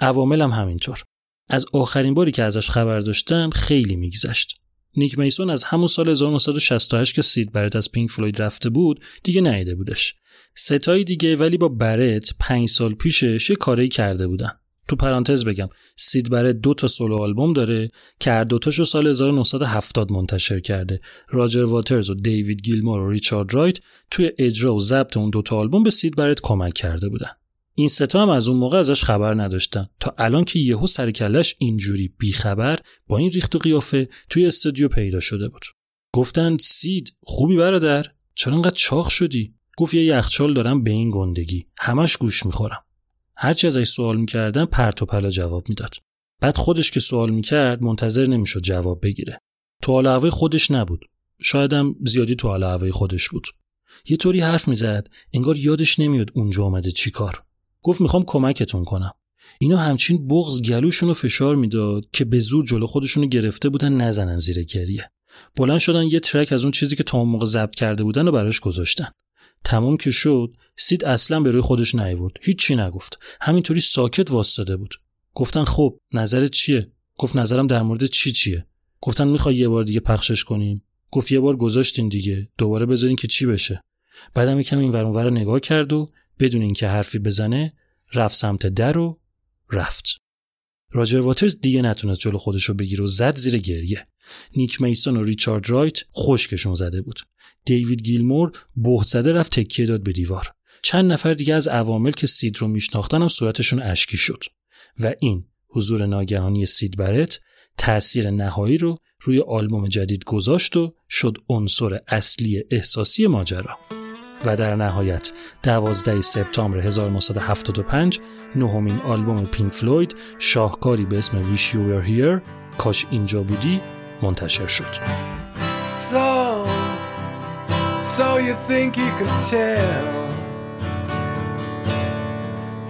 عوامل هم همینطور. از آخرین باری که ازش خبر داشتن خیلی میگذشت. نیک میسون از همون سال 1968 که سید برت از پینک فلوید رفته بود دیگه نیده بودش. ستایی دیگه ولی با برت پنج سال پیشش یه کاری کرده بودن. تو پرانتز بگم سید برت دو تا سولو آلبوم داره که هر دوتاشو سال 1970 منتشر کرده. راجر واترز و دیوید گیلمور و ریچارد رایت توی اجرا و ضبط اون دوتا آلبوم به سید برت کمک کرده بودن. این ستا هم از اون موقع ازش خبر نداشتن. تا الان که یهو سرکلش اینجوری بیخبر با این ریخت و قیافه توی استودیو پیدا شده بود. گفتند سید خوبی برادر؟ چرا انقدر چاق شدی؟ گفت یه یخچال دارم به این گندگی. همش گوش می‌خورم. هرچی ازش سوال می‌کردن پرت و پلا جواب می‌داد. بعد خودش که سوال می‌کرد منتظر نمی‌شد جواب بگیره. تو حال خودش نبود. شایدم زیادی تو حال خودش بود. یه طوری حرف می‌زد انگار یادش نمیاد اونجا آمده چیکار گفت می‌خوام کمکتون کنم. اینا همچین بغز گلوشون رو فشار می‌داد که به زور جلو خودشونو گرفته بودن نزنن زیر گریه. بلند شدن یه ترک از اون چیزی که تا موقع ضبط کرده بودن و براش گذاشتن. تمام که شد سید اصلا به روی خودش نیورد هیچی نگفت. همینطوری ساکت واسطاده بود. گفتن خب نظرت چیه؟ گفت نظرم در مورد چی چیه؟ گفتن می‌خوای یه بار دیگه پخشش کنیم؟ گفت یه بار گذاشتین دیگه. دوباره بذارین که چی بشه. بعدم یکم این ور نگاه کرد و بدون اینکه حرفی بزنه رفت سمت در و رفت. راجر واترز دیگه نتونست جلو خودش رو بگیره و زد زیر گریه. نیک میسون و ریچارد رایت خشکشون زده بود. دیوید گیلمور بهت زده رفت تکیه داد به دیوار. چند نفر دیگه از عوامل که سید رو میشناختن هم صورتشون اشکی شد. و این حضور ناگهانی سید برت تأثیر نهایی رو روی آلبوم جدید گذاشت و شد عنصر اصلی احساسی ماجرا. و در نهایت 12 سپتامبر 1975 نهمین آلبوم پینک فلوید شاهکاری به اسم Wish You Were Here کاش اینجا بودی منتشر شد. So, so you think you tell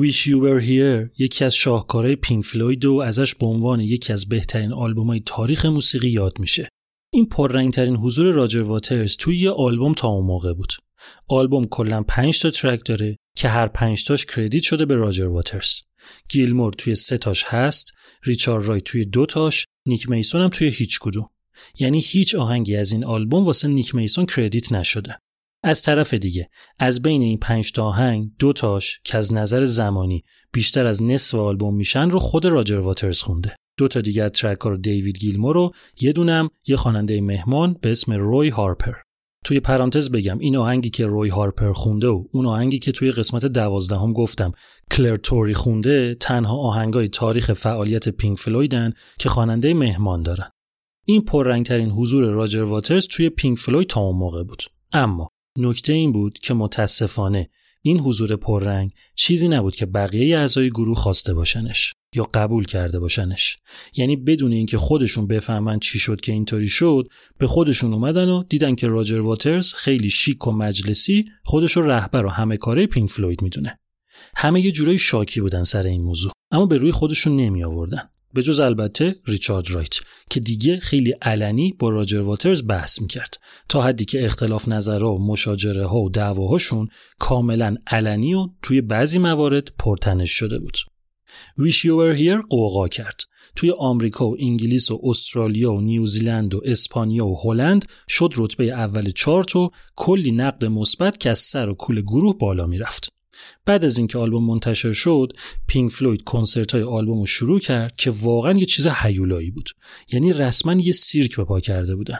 Wish You Were Here یکی از شاهکارهای پینک فلوید و ازش به عنوان یکی از بهترین آلبومهای تاریخ موسیقی یاد میشه. این پررنگترین حضور راجر واترز توی یه آلبوم تا اون موقع بود. آلبوم کلا 5 تا track داره که هر 5 تاش credit شده به راجر واترز. گیلمور توی سه تاش هست، ریچارد رایت توی دو تاش، نیک میسون هم توی هیچ کدوم. یعنی هیچ آهنگی از این آلبوم واسه نیک میسون credit نشده. از طرف دیگه از بین این 5 تا آهنگ دو تاش که از نظر زمانی بیشتر از نصف آلبوم میشن رو خود راجر واترز خونده. دو تا دیگه track ها رو دیوید گیلمور رو یه دونم یه خواننده مهمان به اسم روی هارپر. توی پرانتز بگم این آهنگی که روی هارپر خونده و اون آهنگی که توی قسمت دوازدهم گفتم کلر توری خونده تنها آهنگای تاریخ فعالیت پینک فلویدن که خواننده مهمان دارن. این پررنگترین حضور راجر واترز توی پینک فلوید تا اون موقع بود. اما نکته این بود که متاسفانه این حضور پررنگ چیزی نبود که بقیه اعضای گروه خواسته باشنش یا قبول کرده باشنش. یعنی بدون اینکه خودشون بفهمن چی شد که اینطوری شد به خودشون اومدن و دیدن که راجر واترز خیلی شیک و مجلسی خودش رو رهبر و همه کاره پینک فلوید می‌دونه. همه یه جورایی شاکی بودن سر این موضوع اما به روی خودشون نمی آوردن به جز البته ریچارد رایت که دیگه خیلی علنی با راجر واترز بحث می‌کرد تا حدی که اختلاف نظرها و مشاجره ها و دعواهاشون کاملا علنی و توی بعضی موارد پرتنش شده بود You Were Here غوغا کرد. توی آمریکا و انگلیس و استرالیا و نیوزیلند و اسپانیا و هلند شد رتبه اول چارت و کلی نقد مثبت که از سر و کول گروه بالا می‌رفت. بعد از اینکه آلبوم منتشر شد پینک فلوید کنسرت های آلبوم رو شروع کرد که واقعا یه چیز هیولایی بود. یعنی رسما یه سیرک به پا کرده بودن.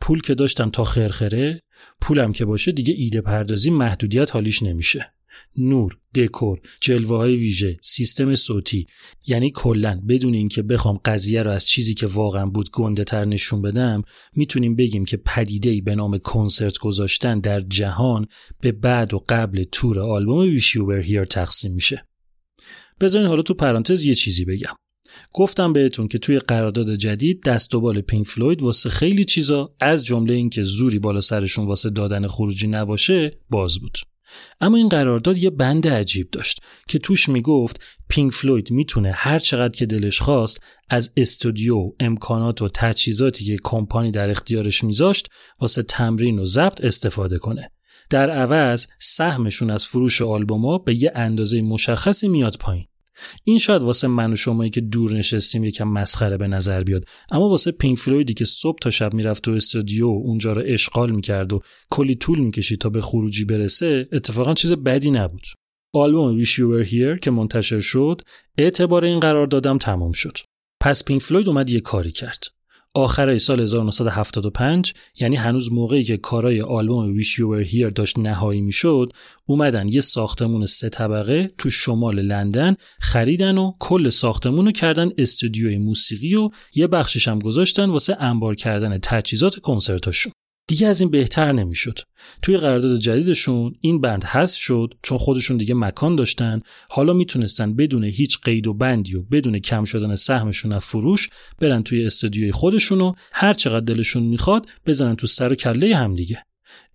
پول که داشتن تا خرخره پولم که باشه دیگه ایده پردازی محدودیت حالیش نمیشه. نور، دکور، جلوه های ویژه، سیستم صوتی یعنی کلا بدون اینکه بخوام قضیه رو از چیزی که واقعا بود گنده تر نشون بدم می‌تونیم بگیم که پدیده به نام کنسرت گذاشتن در جهان به بعد و قبل تور آلبوم ویشیوبر هیر تقسیم میشه. بذارین حالا تو پرانتز یه چیزی بگم. گفتم بهتون که توی قرارداد جدید دست و بال پینک فلوید واسه خیلی چیزا از جمله اینکه زوری بالا سرشون واسه دادن خروجی نباشه باز بود. اما این قرارداد یه بند عجیب داشت که توش می‌گفت پینک فلوید می‌تونه هر چقدر که دلش خواست از استودیو امکانات و تجهیزاتی که کمپانی در اختیارش میذاشت واسه تمرین و ضبط استفاده کنه. در عوض سهمشون از فروش آلبوما به یه اندازه مشخصی میاد پایین. این شاید واسه من و شمایی که دور نشستیم یکم مسخره به نظر بیاد. اما واسه پینک فلویدی که صبح تا شب می‌رفت تو استودیو اونجا رو اشغال می‌کرد و کلی طول می‌کشید تا به خروجی برسه اتفاقا چیز بدی نبود. آلبوم Wish You Were Here که منتشر شد اعتبار این قرار دادم تمام شد. پس پینک فلوید اومد یه کاری کرد. آخرای سال 1975 یعنی هنوز موقعی که کارای آلبوم Wish You Were Here داشت نهایی می‌شد اومدن یه ساختمون سه طبقه تو شمال لندن خریدن و کل ساختمون رو کردن استودیوی موسیقی و یه بخشش هم گذاشتن واسه انبار کردن تجهیزات کنسرتاشون. دیگه از این بهتر نمی‌شد. توی قرارداد جدیدشون این بند حذف شد چون خودشون دیگه مکان داشتن حالا می‌تونستن بدون هیچ قید و بندی و بدون کم شدن سهمشون از فروش برن توی استودیوی خودشون و هر چقدر دلشون می‌خواد بزنن تو سر و کله هم دیگه.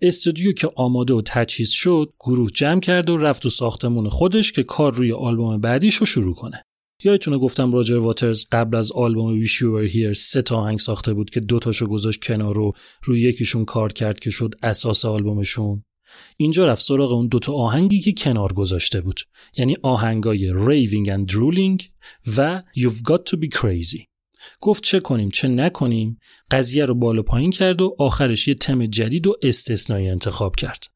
استودیو که آماده و تجهیز شد گروه جمع کرد و رفت تو ساختمون خودش که کار روی آلبوم بعدیش رو شروع کنه. یادتونه گفتم راجر واترز قبل از آلبوم ویش یو هیر سه تا آهنگ ساخته بود که دو تاشو گذاشت کنار رو روی یکیشون کار کرد که شد اساس آلبومشون. اینجا رفت سراغ اون دوتا آهنگی که کنار گذاشته بود. یعنی آهنگای Raving and Drooling و You've Got to Be Crazy. گفت چه کنیم چه نکنیم؟ قضیه رو بالا پایین کرد و آخرش یه تم جدید و استثنایی انتخاب کرد.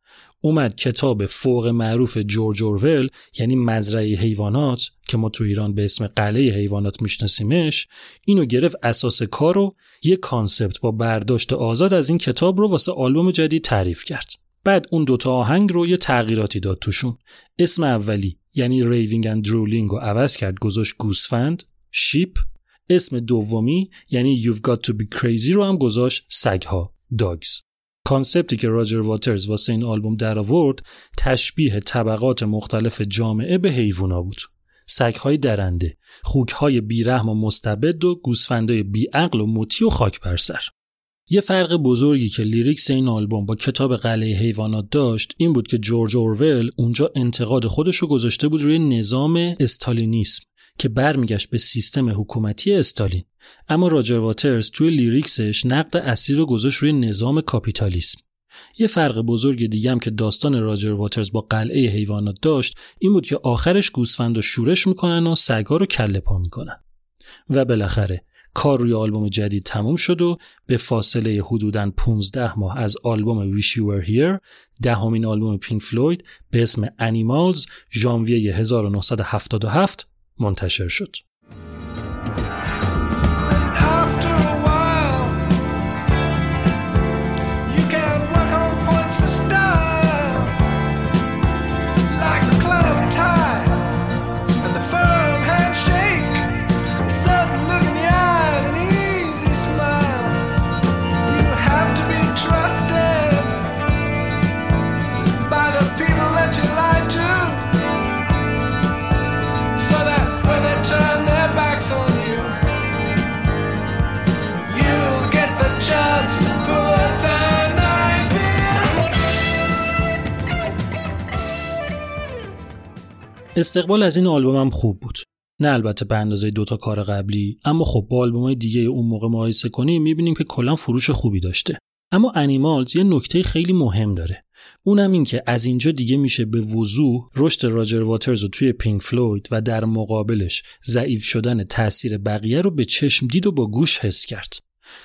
اومد کتاب فوق معروف جورج اورول یعنی مزرعه حیوانات که ما تو ایران به اسم قلعه حیوانات میشناسیمش اینو گرفت اساس کار و یه concept با برداشت آزاد از این کتاب رو واسه آلبوم جدید تعریف کرد. بعد اون دوتا آهنگ رو یه تغییراتی داد توشون. اسم اولی یعنی Raving and Drooling رو عوض کرد گذاشت گوسفند Sheep. اسم دومی یعنی You've Got To Be Crazy رو هم گذاشت سگها Dogs concept ی که راجر واترز واسه این آلبوم در آورد تشبیه طبقات مختلف جامعه به حیوونا بود. سگهای درنده خوکهای بیرحم و مستبد و گوسفندای بیعقل و مطیع و خاک بر سر. یه فرق بزرگی که lyrics این آلبوم با کتاب قلعه حیوانات داشت این بود که جورج اورول اونجا انتقاد خودش رو گذاشته بود روی نظام استالینیسم. که برمیگشت به سیستم حکومتی استالین. اما راجر واترز توی lyrics ش نقد اصلی رو گذاشت روی نظام کاپیتالیسم. یه فرق بزرگ دیگه هم که داستان راجر واترز با قلعه حیوانات داشت این بود که آخرش گوسفندا شورش می‌کنن و سگا رو کله پا می‌کنن. و بالاخره کار روی آلبوم جدید تموم شد و به فاصله حدوداً 15 ماه از آلبوم Wish You Were Here دهمین آلبوم پینک فلوید به اسم انیمالز ژانویه 1977 منتشر شد. استقبال از این آلبومم خوب بود. نه البته به اندازه دوتا کار قبلی اما خب با آلبومای دیگه اون موقع مقایسه کنیم می‌بینیم که کلا فروش خوبی داشته. اما انیمالز یه نکته خیلی مهم داره. اونم این که از اینجا دیگه میشه به وضوح رشد راجر واترز رو توی پینک فلوید و در مقابلش ضعیف شدن تاثیر بقیه رو به چشم دید و با گوش حس کرد.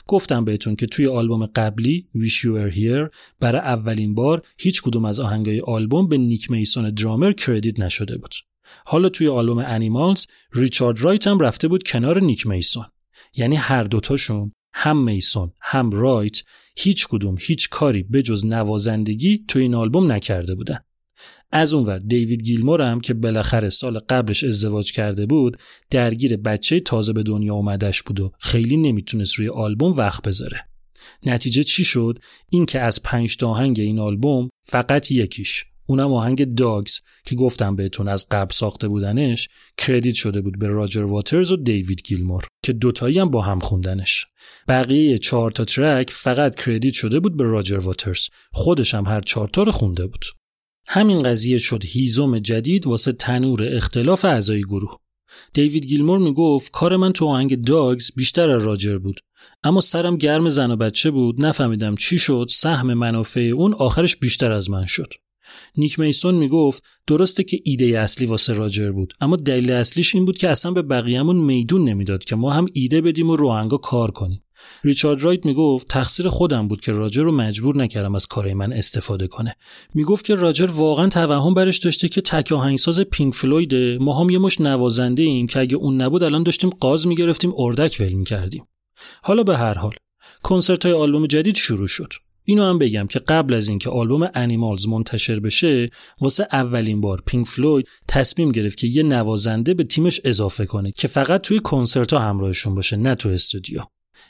گفتم بهتون که توی آلبوم قبلی Wish You Were Here برای اولین بار هیچ کدوم از آهنگای آلبوم به نیک میسون درامر کردیت نشده بود. حالا توی آلبوم انیمالز ریچارد رایت هم رفته بود کنار نیک میسون. یعنی هر دوتاشون هم میسون هم رایت هیچ کدوم هیچ کاری بجز نوازندگی تو این آلبوم نکرده بودن. از اونور دیوید گیلمور هم که بالاخره سال قبلش ازدواج کرده بود درگیر بچه تازه به دنیا اومدش بود و خیلی نمی‌تونست روی آلبوم وقت بذاره. نتیجه چی شد؟ این که از پنج تا آهنگ این آلبوم فقط یکیش اونم آهنگ داگز که گفتم بهتون از قبل ساخته بودنش کردیت شده بود به راجر واترز و دیوید گیلمور که دوتایی هم با هم خوندنش بقیه چهار تا ترک فقط کردیت شده بود به راجر واترز خودش هم هر چهار تا رو خونده بود همین قضیه شد هیزم جدید واسه تنور اختلاف اعضای گروه. دیوید گیلمور می‌گفت کار من تو آهنگ داگز بیشتر از راجر بود. اما سرم گرم زن و بچه بود نفهمیدم چی شد سهم منافع اون آخرش بیشتر از من شد. نیک میسون می‌گفت درسته که ایده اصلی واسه راجر بود اما دلیل اصلیش این بود که اصلا به بقیه‌مون میدون نمی‌داد که ما هم ایده بدیم و روهنگا کار کنیم. ریچارد رایت می‌گفت تقصیر خودم بود که راجر رو مجبور نکردم از کارای من استفاده کنه. می‌گفت که راجر واقعا توهم برش داشته که تک آهنگساز پینک فلویده. ما هم یه مش نوازنده ایم که اگه اون نبود الان داشتیم قاز می‌گرفتیم اردک ول می‌کردیم. حالا به هر حال کنسرت های آلبوم جدید شروع شد. اینو هم بگم که قبل از اینکه آلبوم Animals منتشر بشه واسه اولین بار پینک فلوید تصمیم گرفت که یه نوازنده به تیمش اضافه کنه که فقط توی کنسرت ها همراهشون باشه نه تو استودیو.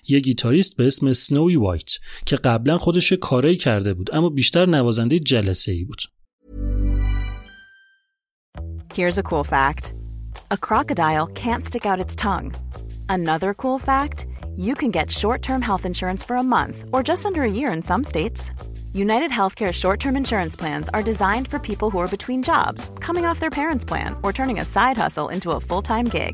یه گیتاریست به اسم سنوی وایت که قبلا خودش کاری کرده بود اما بیشتر نوازنده جلسه ای بود Here's a cool fact. A crocodile can't stick out its tongue. Another cool fact, you can get short-term health insurance for a month or just under a year in some states. United Healthcare short-term insurance plans are designed for people who are between jobs, coming off their parents' plan, or turning a side hustle into a full-time gig.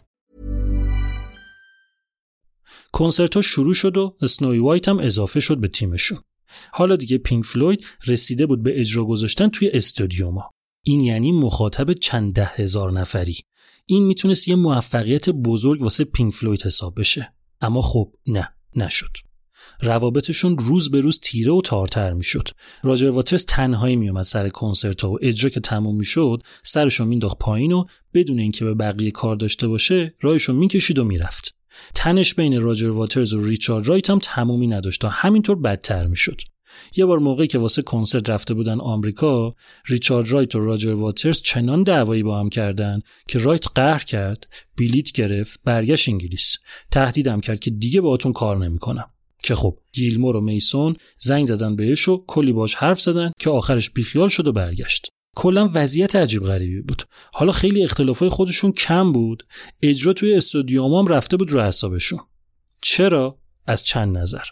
کنسرت ها شروع شد و اسنوی وایت هم اضافه شد به تیمشون. حالا دیگه پینک فلوید رسیده بود به اجرا گذاشتن توی استادیوما. این یعنی مخاطب چند ده هزار نفری. این می‌تونست یه موفقیت بزرگ واسه پینک فلوید حساب بشه. اما خب نه نشد. روابطشون روز به روز تیره و تارتر می‌شد. راجر واترز تنهایی میومد سر کنسرت و اجرا که تموم می‌شد سرشو مینداخت پایین و بدون اینکه به بقیه کار داشته باشه راهشو می‌کشید و می‌رفت. تنش بین راجر واترز و ریچارد رایت هم تمومی نداشت تا همینطور بدتر می‌شد. یه بار موقعی که واسه کنسرت رفته بودن آمریکا ریچارد رایت و راجر واترز چنان دعوایی با هم کردن که رایت قهر کرد بلیت گرفت برگشت انگلیس. تهدیدم کرد که دیگه باهاتون کار نمی‌کنم. که خب گیلمور و میسون زنگ زدن بهش و کلی باش حرف زدن که آخرش بیخیال شد و برگشت. کلا وضعیت عجیب غریبی بود. حالا خیلی اختلافای خودشون کم بود. اجرا توی استودیوم هم رفته بود رو حسابشون چرا؟ از چند نظر.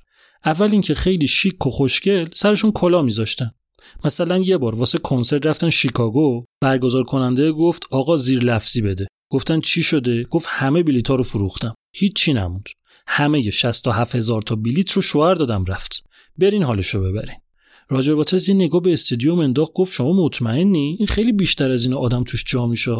اول اینکه خیلی شیک و خوشگل سرشون کلا میذاشتن. مثلا یه بار واسه کنسرت رفتن شیکاگو برگزار کننده گفت آقا زیر لفظی بده. گفتن چی شده؟ گفت همه بلیط ها رو فروختم. هیچ چی نموند. همه 67 هزار تا بلیت رو شوهر دادم رفت. برین حالشو ببرین. راجر واترز یه نگاه به استادیوم انداخت گفت شما مطمئنی؟ این خیلی بیشتر از این آدم توش جا میشه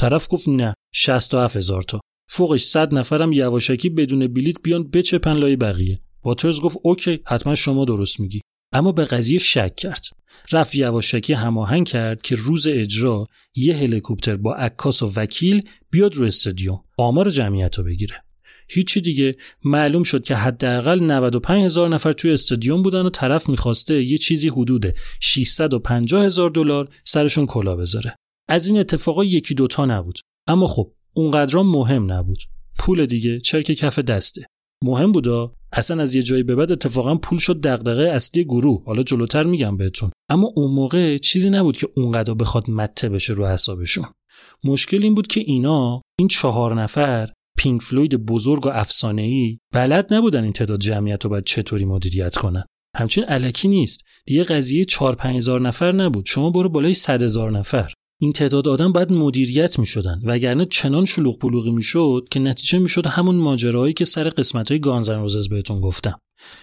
طرف گفت نه 67 هزار تا. فوقش 100 نفرم یواشکی بدون بلیت بیان بچپن لای بقیه. واترز گفت اوکی حتما شما درست میگی. اما به قضیه شک کرد. رفت یواشکی هماهنگ کرد که روز اجرا یه هلیکوپتر با عکاس و وکیل بیاد رو استادیوم آمار جمعیت رو بگیره. هیچی دیگه. معلوم شد که حداقل 95 هزار نفر توی استادیوم بودن و طرف می‌خواسته یه چیزی حدود 650 هزار دلار سرشون کلا بذاره. از این اتفاقا یکی دوتا نبود. اما خب اونقدرام مهم نبود. پول دیگه چرک کف دسته. مهم بودا؟ اصلا از یه جایی به بعد اتفاقا پول شد دغدغه اصلی گروه. حالا جلوتر میگم بهتون. اما اون موقع چیزی نبود که اونقدر بخواد مته بشه رو حسابشون. مشکل این بود که اینا این چهار نفر پینک فلوید بزرگ و ای بلد نبودن این تعداد جمعیت رو باید چطوری مدیریت کنن. همچین علکی نیست. دیگه قضیه 4 هزار نفر نبود. شما برو بالای 100 هزار نفر. این تعداد آدم باید مدیریت می شدن وگرنه چنان شلوغ پلوغی می شد که نتیجه می شد همون ماجرایی که سر قسمت های گانزن روزز بهتون گفتم.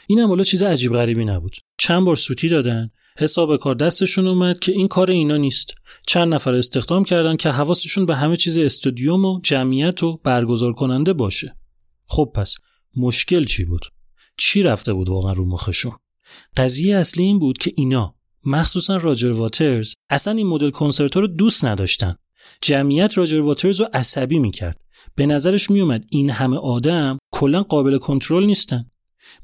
این هم چیز عجیب غریبی نبود. چند بار سوتی دادن. حساب کار دستشون اومد که این کار اینا نیست. چند نفر استخدام کردن که حواسشون به همه چیز استودیوم و جمعیت و برگزار کننده باشه. خب پس مشکل چی بود؟ چی رفته بود واقعا رو مخشون؟ قضیه اصلی این بود که اینا مخصوصا راجر واترز اصلا این مدل کنسرت رو دوست نداشتن. جمعیت راجر واترز رو عصبی می‌کرد. به نظرش میومد این همه آدم کلا قابل کنترل نیستن.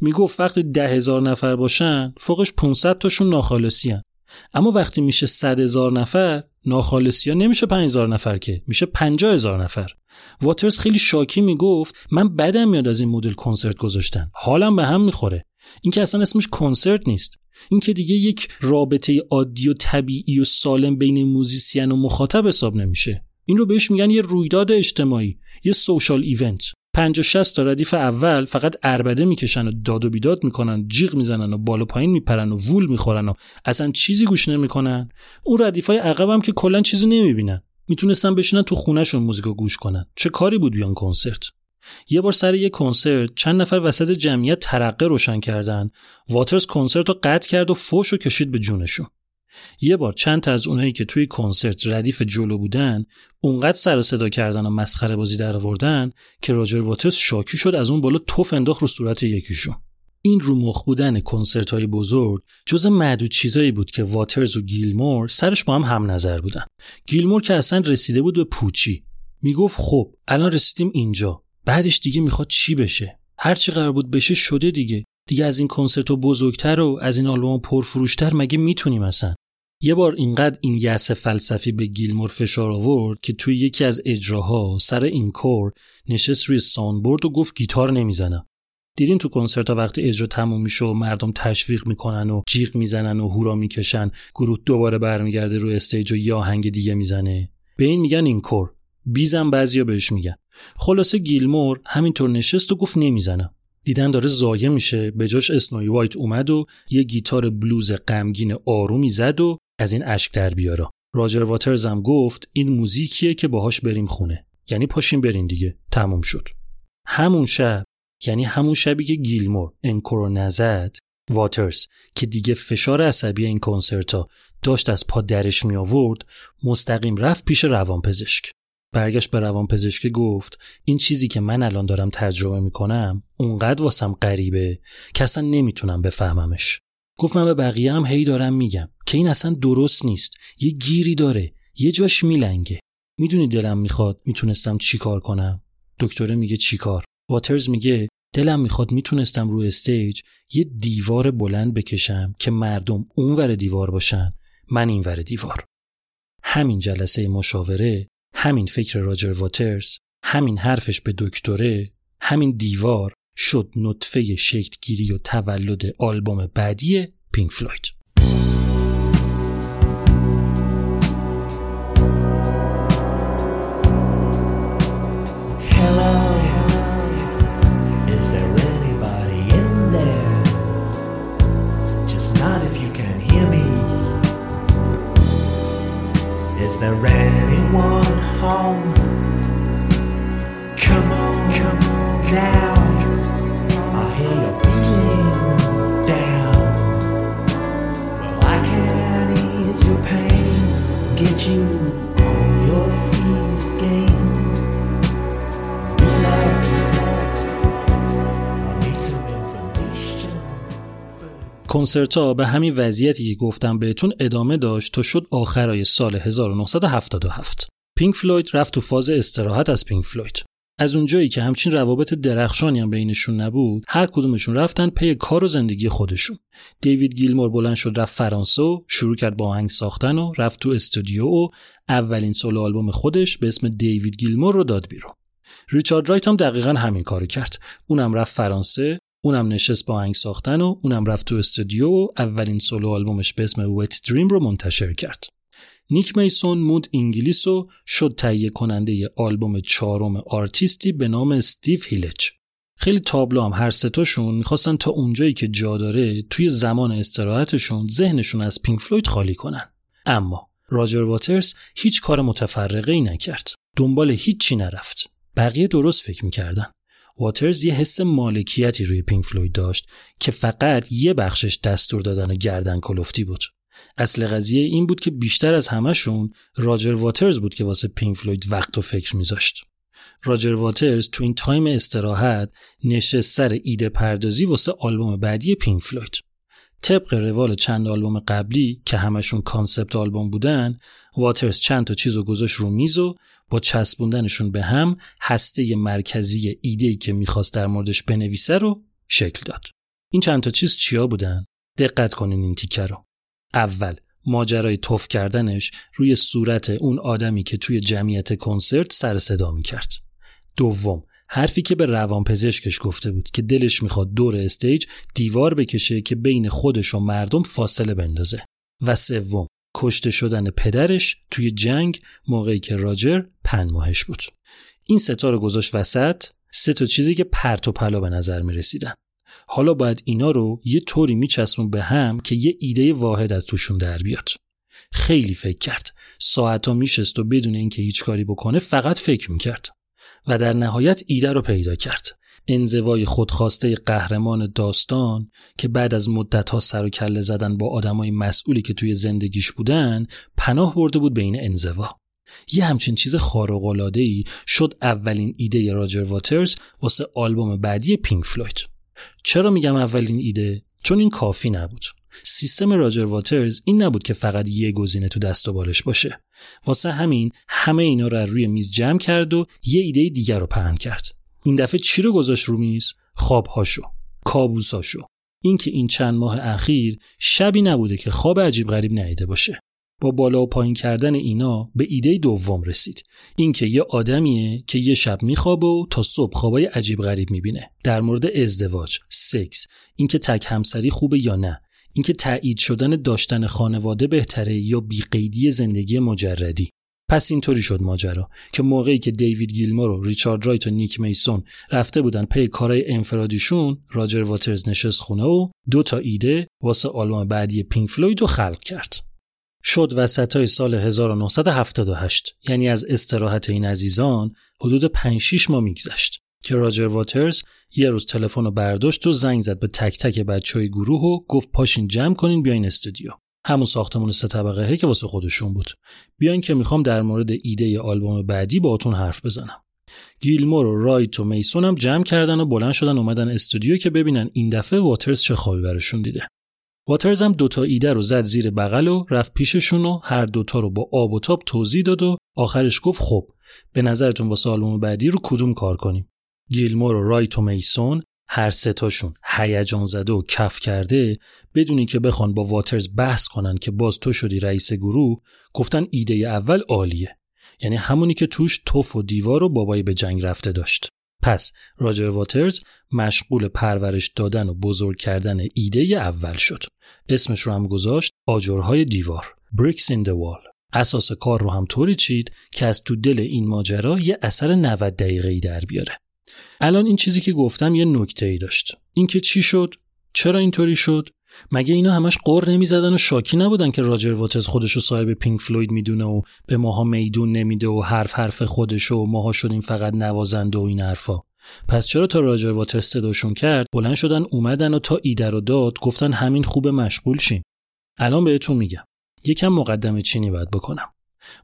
می‌گفت وقتی ده هزار نفر باشن فوقش 500 تاشون ناخالصی اما وقتی میشه 100 هزار نفر ناخالصی ها نمیشه 5000 نفر که میشه 50 هزار نفر. واترز خیلی شاکی می‌گفت من بدم میاد از این مدل کنسرت گذاشتن. حالم به هم می‌خوره. این که اصلا اسمش کنسرت نیست. این که دیگه یک رابطه عادی و طبیعی و سالم بین musician و مخاطب حساب نمیشه. این رو بهش میگن یه رویداد اجتماعی یه social event. 50 60 تا ردیف اول فقط اربده می‌کشن و داد و بیداد می‌کنن جیغ می‌زنن و بالا پایین میپرن و وول می‌خورن و اصلا چیزی گوش نمی‌کنن. اون ردیفای عقب هم که کلا چیزی نمی‌بینن. می‌تونستن بشینن تو خونهشون موزیک گوش کنن. چه کاری بود بیان کنسرت؟ یه بار سر یه کنسرت چند نفر وسط جمعیت ترقه روشن کردن. واترز کنسرت رو قطع کرد و فوش رو کشید به جونشون. یه بار چند تا از اونایی که توی کنسرت ردیف جلو بودن اونقدر سر صدا کردن و مسخره بازی در آوردن که راجر واترز شاکی شد از اون بالا توف انداخت رو صورت یکیشون این رو مخ بودن کنسرت های بزرگ جز معدود چیزایی بود که واترز و گیلمور سرش با هم هم نظر بودن. گیلمور که اصلا رسیده بود به پوچی. می‌گفت خب الان رسیدیم اینجا. بعدش دیگه می‌خواد چی بشه؟ هر چی قرار بود بشه شده دیگه. دیگه از این کنسرت و بزرگتر و از این آلبوم پرفروشتر مگه می‌تونیم اصلا؟ یه بار اینقدر این یأس فلسفی به گیلمور فشار آورد که توی یکی از اجراها سر encore نشست روی soundboard و گفت گیتار نمی‌زنم. دیدین تو کنسرت ها وقتی اجرا تموم میشه و مردم تشویق می‌کنن و جیغ می‌زنن و هورا می‌کشن گروه دوباره برمیگرده روی stage و یه آهنگ دیگه می‌زنه. به این میگن encore. bis م بعضیا بهش میگن. خلاصه گیلمور همینطور نشست و گفت نمی‌زنم. دیدن داره ضایع میشه. به جاش اسنوی وایت اومد و یه گیتار بلوز غمگین آرومی زد و از این اشک در بیارا راجر واترز هم گفت این موزیکیه که باهاش بریم خونه. یعنی پاشیم برین دیگه. تموم شد. همون شب یعنی همون شبی که گیلمور انکورو نزد واترز که دیگه فشار عصبی این کنسرتا داشت از پا درش می آورد مستقیم رفت پیش روانپزشک. برگشت به روان پزشکی گفت این چیزی که من الان دارم تجربه می‌کنم اونقدر واسم غریبه که اصلا نمی‌تونم بفهممش. گفت من به بقیه هم هی دارم میگم که این اصلا درست نیست. یه گیری داره. یه جاش میلنگه. می‌دونی دلم می‌خواد می‌تونستم چیکار کنم؟ دکتره میگه چیکار واترز میگه دلم می‌خواد می‌تونستم روی استیج یه دیوار بلند بکشم که مردم اونور دیوار باشن من اینور دیوار. همین جلسه مشاوره همین فکر راجر واترز همین حرفش به دکتره همین دیوار شد نطفه شکلگیری و تولد آلبوم بعدی پینک فلوید. کنسرت ها به همین وضعیتی که گفتم بهتون ادامه داشت تا شد آخرای سال 1977 پینک فلوید رفت تو فاز استراحت از پینک فلوید. از اونجایی که همچین روابط درخشانی هم بینشون نبود هر کدومشون رفتن پی کار و زندگی خودشون. دیوید گیلمور بلند شد رفت فرانسه و شروع کرد با آهنگ ساختن و رفت تو استودیو و اولین سولو آلبوم خودش به اسم دیوید گیلمور رو داد بیرون. ریچارد رایت هم دقیقا همین کارو کرد. اونم رفت فرانسه اونم نشست با آهنگ ساختن و اونم رفت تو استودیو و اولین سولو آلبومش به اسم Wet Dream رو منتشر کرد. نیک میسون موند انگلیس و شد تهیه کننده آلبوم چهارم آرتیستی به نام استیو هیلیج خیلی تابلو هم هر ستاشون می‌خواستن تا اونجایی که جا داره توی زمان استراحتشون ذهنشون از پینک فلوید خالی کنن. اما راجر واترز هیچ کار متفرقه ای نکرد. دنبال هیچی نرفت. بقیه درست فکر می‌کردن. واترز یه حس مالکیتی روی پینک فلوید داشت که فقط یه بخشش دستور دادن و گردن کلفتی بود اصل قضیه این بود که بیشتر از همهشون راجر واترز بود که واسه پینک فلوید وقت و فکر میذاشت. راجر واترز تو این time استراحت نشست سر ایده پردازی واسه آلبوم بعدی پینک فلوید. طبق روال چند آلبوم قبلی که همشون concept album بودن واترز چند تا چیز رو گذاشت رو میز و با چسبوندنشون به هم هسته مرکزی ایده که می‌خواست در موردش بنویسه رو شکل داد. این چند تا چیز چیا بودن؟ دقت کنین این تیکه رو. اول ماجرای توف کردنش روی صورت اون آدمی که توی جمعیت کنسرت سر صدا می کرد. دوم حرفی که به روان پزشکش گفته بود که دلش می‌خواد دور استیج دیوار بکشه که بین خودش و مردم فاصله بندازه. و سوم کشته شدن پدرش توی جنگ موقعی که راجر پنج ماهش بود. این ستا رو گذاشت وسط سه تا چیزی که پرت و پلا به نظر می رسیدن حالا باید اینا رو یه طوری میچسبون به هم که یه ایده واحد از توشون در بیاد. خیلی فکر کرد. ساعتا میشست و بدون اینکه هیچ کاری بکنه فقط فکر می‌کرد. و در نهایت ایده رو پیدا کرد. انزوای خودخواسته قهرمان داستان که بعد از مدتها سر و کله زدن با آدمای مسئولی که توی زندگیش بودن پناه برده بود به این انزوا. یه همچین چیز خارق ای شد اولین ایده راجر واترز واسه آلبوم بعدی پینک فلوید. چرا میگم اولین ایده؟ چون این کافی نبود. سیستم راجر واترز این نبود که فقط یه گزینه تو دست و بالش باشه. واسه همین همه اینا رو روی میز جمع کرد و یه ایده دیگر رو پهن کرد. این دفعه چی رو گذاشت رو میز؟ خوابهاشو کابوساشو. اینکه این چند ماه اخیر شبی نبوده که خواب عجیب غریب ندیده باشه. با بالا و پایین کردن اینا به ایده دوم رسید. اینکه یه آدمیه که یه شب میخوابه و تا صبح خوابای عجیب غریب می‌بینه. در مورد ازدواج سکس اینکه تک همسری خوبه یا نه. اینکه تایید شدن داشتن خانواده بهتره یا بیقیدی زندگی مجردی. پس اینطوری شد ماجرا که موقعی که دیوید گیلمور و ریچارد رایت و نیک میسون رفته بودن پی کارهای انفرادیشون راجر واترز نشست خونه و دو تا ایده واسه آلبوم بعدی پینک فلوید رو خلق کرد. شد وسط های سال 1978 یعنی از استراحت این عزیزان حدود 5 6 ماه میگذشت. که راجر واترز یه روز تلفن رو برداشت و زنگ زد به تک تک بچه های گروه و گفت پاشین جمع کنین بیاین استودیو. همون ساختمون سه طبقه که واسه خودشون بود. بیاین که می‌خوام در مورد ایده آلبوم بعدی باهاتون حرف بزنم. گیلمور و رایت و میسون هم جمع کردن و بلند شدن اومدن استودیو که ببینن این دفعه واترز چه خوابی براشون دیده. واترز هم دوتا ایده رو زد زیر بغل و رفت پیششون و هر دوتا رو با آب و تاب توضیح داد و آخرش گفت خب به نظرتون واسه آلبوم بعدی رو کدوم کار کنیم؟ گیلمور و رایت و میسون هر ستاشون هیجان زده و کف کرده بدونی که بخوان با واترز بحث کنن که باز تو شدی رئیس گروه گفتن ایده اول عالیه یعنی همونی که توش توف و دیوار و بابایی به جنگ رفته داشت پس راجر واترز مشغول پرورش دادن و بزرگ کردن ایده اول شد. اسمش رو هم گذاشت آجرهای دیوار. Bricks in the Wall. اساس کار رو هم طوری چید که از تو دل این ماجرا یه اثر 90 دقیقه‌ای در بیاره. الان این چیزی که گفتم یه نکته ای داشت. اینکه چی شد؟ چرا اینطوری شد؟ مگه اینا همش غر نمی‌زدن و شاکی نبودن که راجر واترز خودشو صاحب پینک فلوید می‌دونه و به ماها میدون نمیده و حرف حرف خودشه و ماها شدیم فقط نوازنده و این حرفا پس چرا تا راجر واترز صداشون کرد بلند شدن اومدن و تا ایده رو داد گفتن همین خوب مشغول شیم الان بهتون میگم یکم مقدمه چینی باید بکنم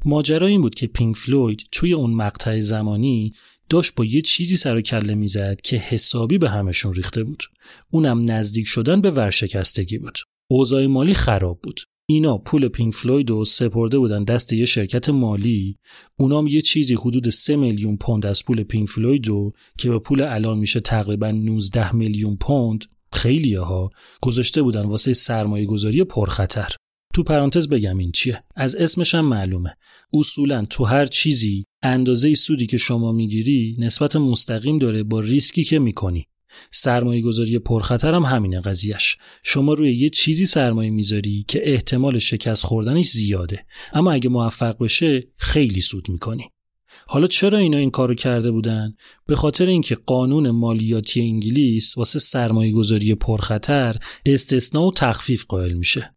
ماجرا این بود که پینک فلوید توی اون مقطع زمانی داشت با یه چیزی سر و کله می‌زد که حسابی بهمشون ریخته بود. اونم نزدیک شدن به ورشکستگی بود. اوضاع مالی خراب بود. اینا پول پینک فلوید رو سپرده بودن دست یه شرکت مالی. اونام یه چیزی حدود 3 میلیون پوند از پول پینک فلوید رو که به پول الان میشه تقریبا 19 میلیون پوند خیلی‌ها گذاشته بودن واسه سرمایه گذاری پرخطر. تو پرانتز بگم این چیه. از اسمش هم معلومه. اصولا تو هر چیزی اندازه سودی که شما می‌گیری نسبت مستقیم داره با ریسکی که می‌کنی. سرمایه گذاری پرخطر هم همینه قضیهش شما روی یه چیزی سرمایه می‌ذاری که احتمال شکست خوردنش زیاده. اما اگه موفق بشه خیلی سود می‌کنی. حالا چرا اینا این کارو کرده بودن؟ به خاطر اینکه قانون مالیاتی انگلیس واسه سرمایه گذاری پرخطر استثنا و تخفیف قائل میشه.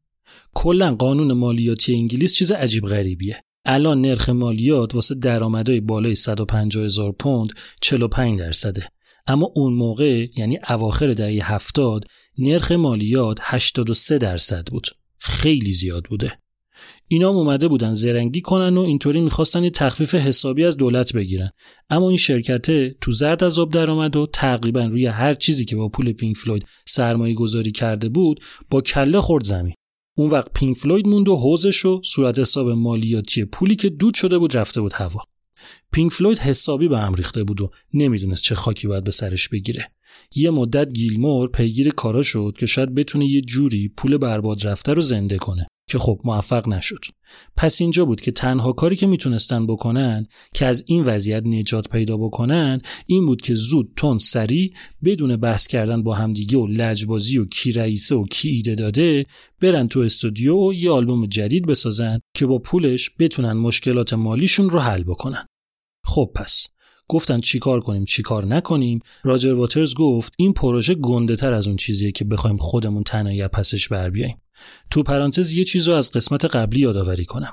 کلا قانون مالیاتی انگلیس چیز عجیب غریبیه. الان نرخ مالیات واسه درآمدهای بالای 150 هزار پوند 45 درصده. اما اون موقع یعنی اواخر دهه 70 نرخ مالیات 83 درصد بود. خیلی زیاد بوده. اینا اومده بودن زرنگی کنن و اینطوری می‌خواستن یه تخفیف حسابی از دولت بگیرن. اما این شرکته تو زرد از آب درآمد و تقریبا روی هر چیزی که با پول پینک فلوید سرمایه گذاری کرده بود با کله خورد زمین. اون وقت پینک فلوید موند و حوضش و صورت حساب مالیاتی پولی که دود شده بود رفته بود هوا. پینک فلوید حسابی به هم ریخته بود و نمی‌دونست چه خاکی باید به سرش بگیره. یه مدت گیلمور پیگیر کارا شد که شاید بتونه یه جوری پول برباد رفته رو زنده کنه. که خب موفق نشد. پس اینجا بود که تنها کاری که می‌تونستن بکنن که از این وضعیت نجات پیدا بکنن این بود که زود تون سری بدون بحث کردن با همدیگه و لجبازی و کی رئیسه و کی ایده داده برن تو استودیو و یه آلبوم جدید بسازن که با پولش بتونن مشکلات مالیشون رو حل بکنن. خب پس گفتن چیکار کنیم چیکار نکنیم. راجر واترز گفت این پروژه گنده تر از اون چیزیه که بخوایم خودمون تنهایی پسش بر بیاییم. تو پرانتز یه چیز رو از قسمت قبلی یادآوری کنم.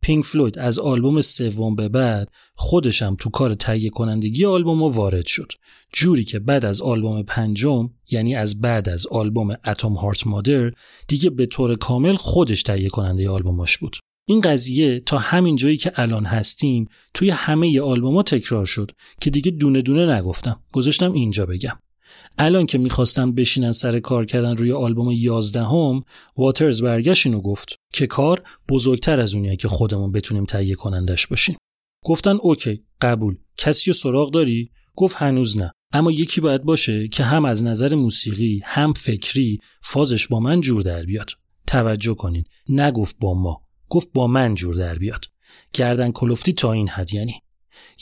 پینک فلوید از آلبوم سوم به بعد خودشم تو کار تهیه کنندگی آلبوم وارد شد. جوری که بعد از آلبوم پنجم یعنی از بعد از آلبوم اتم هارت مادر دیگه به طور کامل خودش تهیه کننده آلبوماش بود. این قضیه تا همین جایی که الان هستیم توی همه آلبوما تکرار شد که دیگه دونه دونه نگفتم. گذاشتم اینجا بگم. الان که می‌خواستم بشینن سر کار کردن روی آلبوم 11 هم واترز برگشت اینو گفت که کار بزرگتر از اونیه که خودمون بتونیم تهیه کنندش باشیم. گفتن اوکی قبول. کسی رو سراغ داری؟ گفت هنوز نه. اما یکی باید باشه که هم از نظر موسیقی هم فکری فازش با من جور در بیاد. توجه کنین. نگفت با ما. گفت با من جور در بیاد. گردن کلفتی تا این حد یعنی.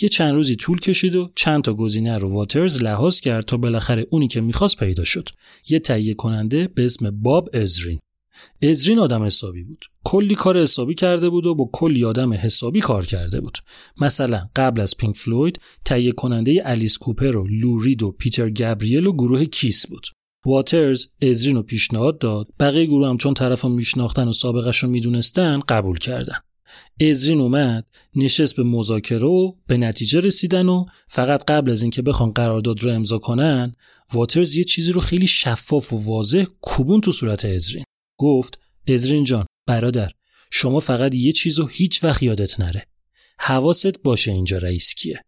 یه چند روزی طول کشید و چند تا گزینه رو واترز لحاظ کرد تا بالاخره اونی که می‌خواست پیدا شد. یه تهیه کننده به اسم باب ازرین. ازرین آدم حسابی بود. کلی کار حسابی کرده بود و با کلی آدم حسابی کار کرده بود. مثلا قبل از پینک فلوید تهیه کننده الیس کوپر و لو رید و پیتر گابریل و گروه کیس بود. واترز ازرین رو پیشنهاد داد. بقیه گروه هم چون طرف میشناختن و سابقش رو می‌دونستن قبول کردن. ازرین اومد نشست به مذاکره و به نتیجه رسیدن و فقط قبل از اینکه بخوان قرارداد رو امضا کنن واترز یه چیزی رو خیلی شفاف و واضح کوبون تو صورت ازرین گفت ازرین جان برادر شما فقط یه چیز رو هیچ وقت یادت نره. حواست باشه اینجا رئیس کیه.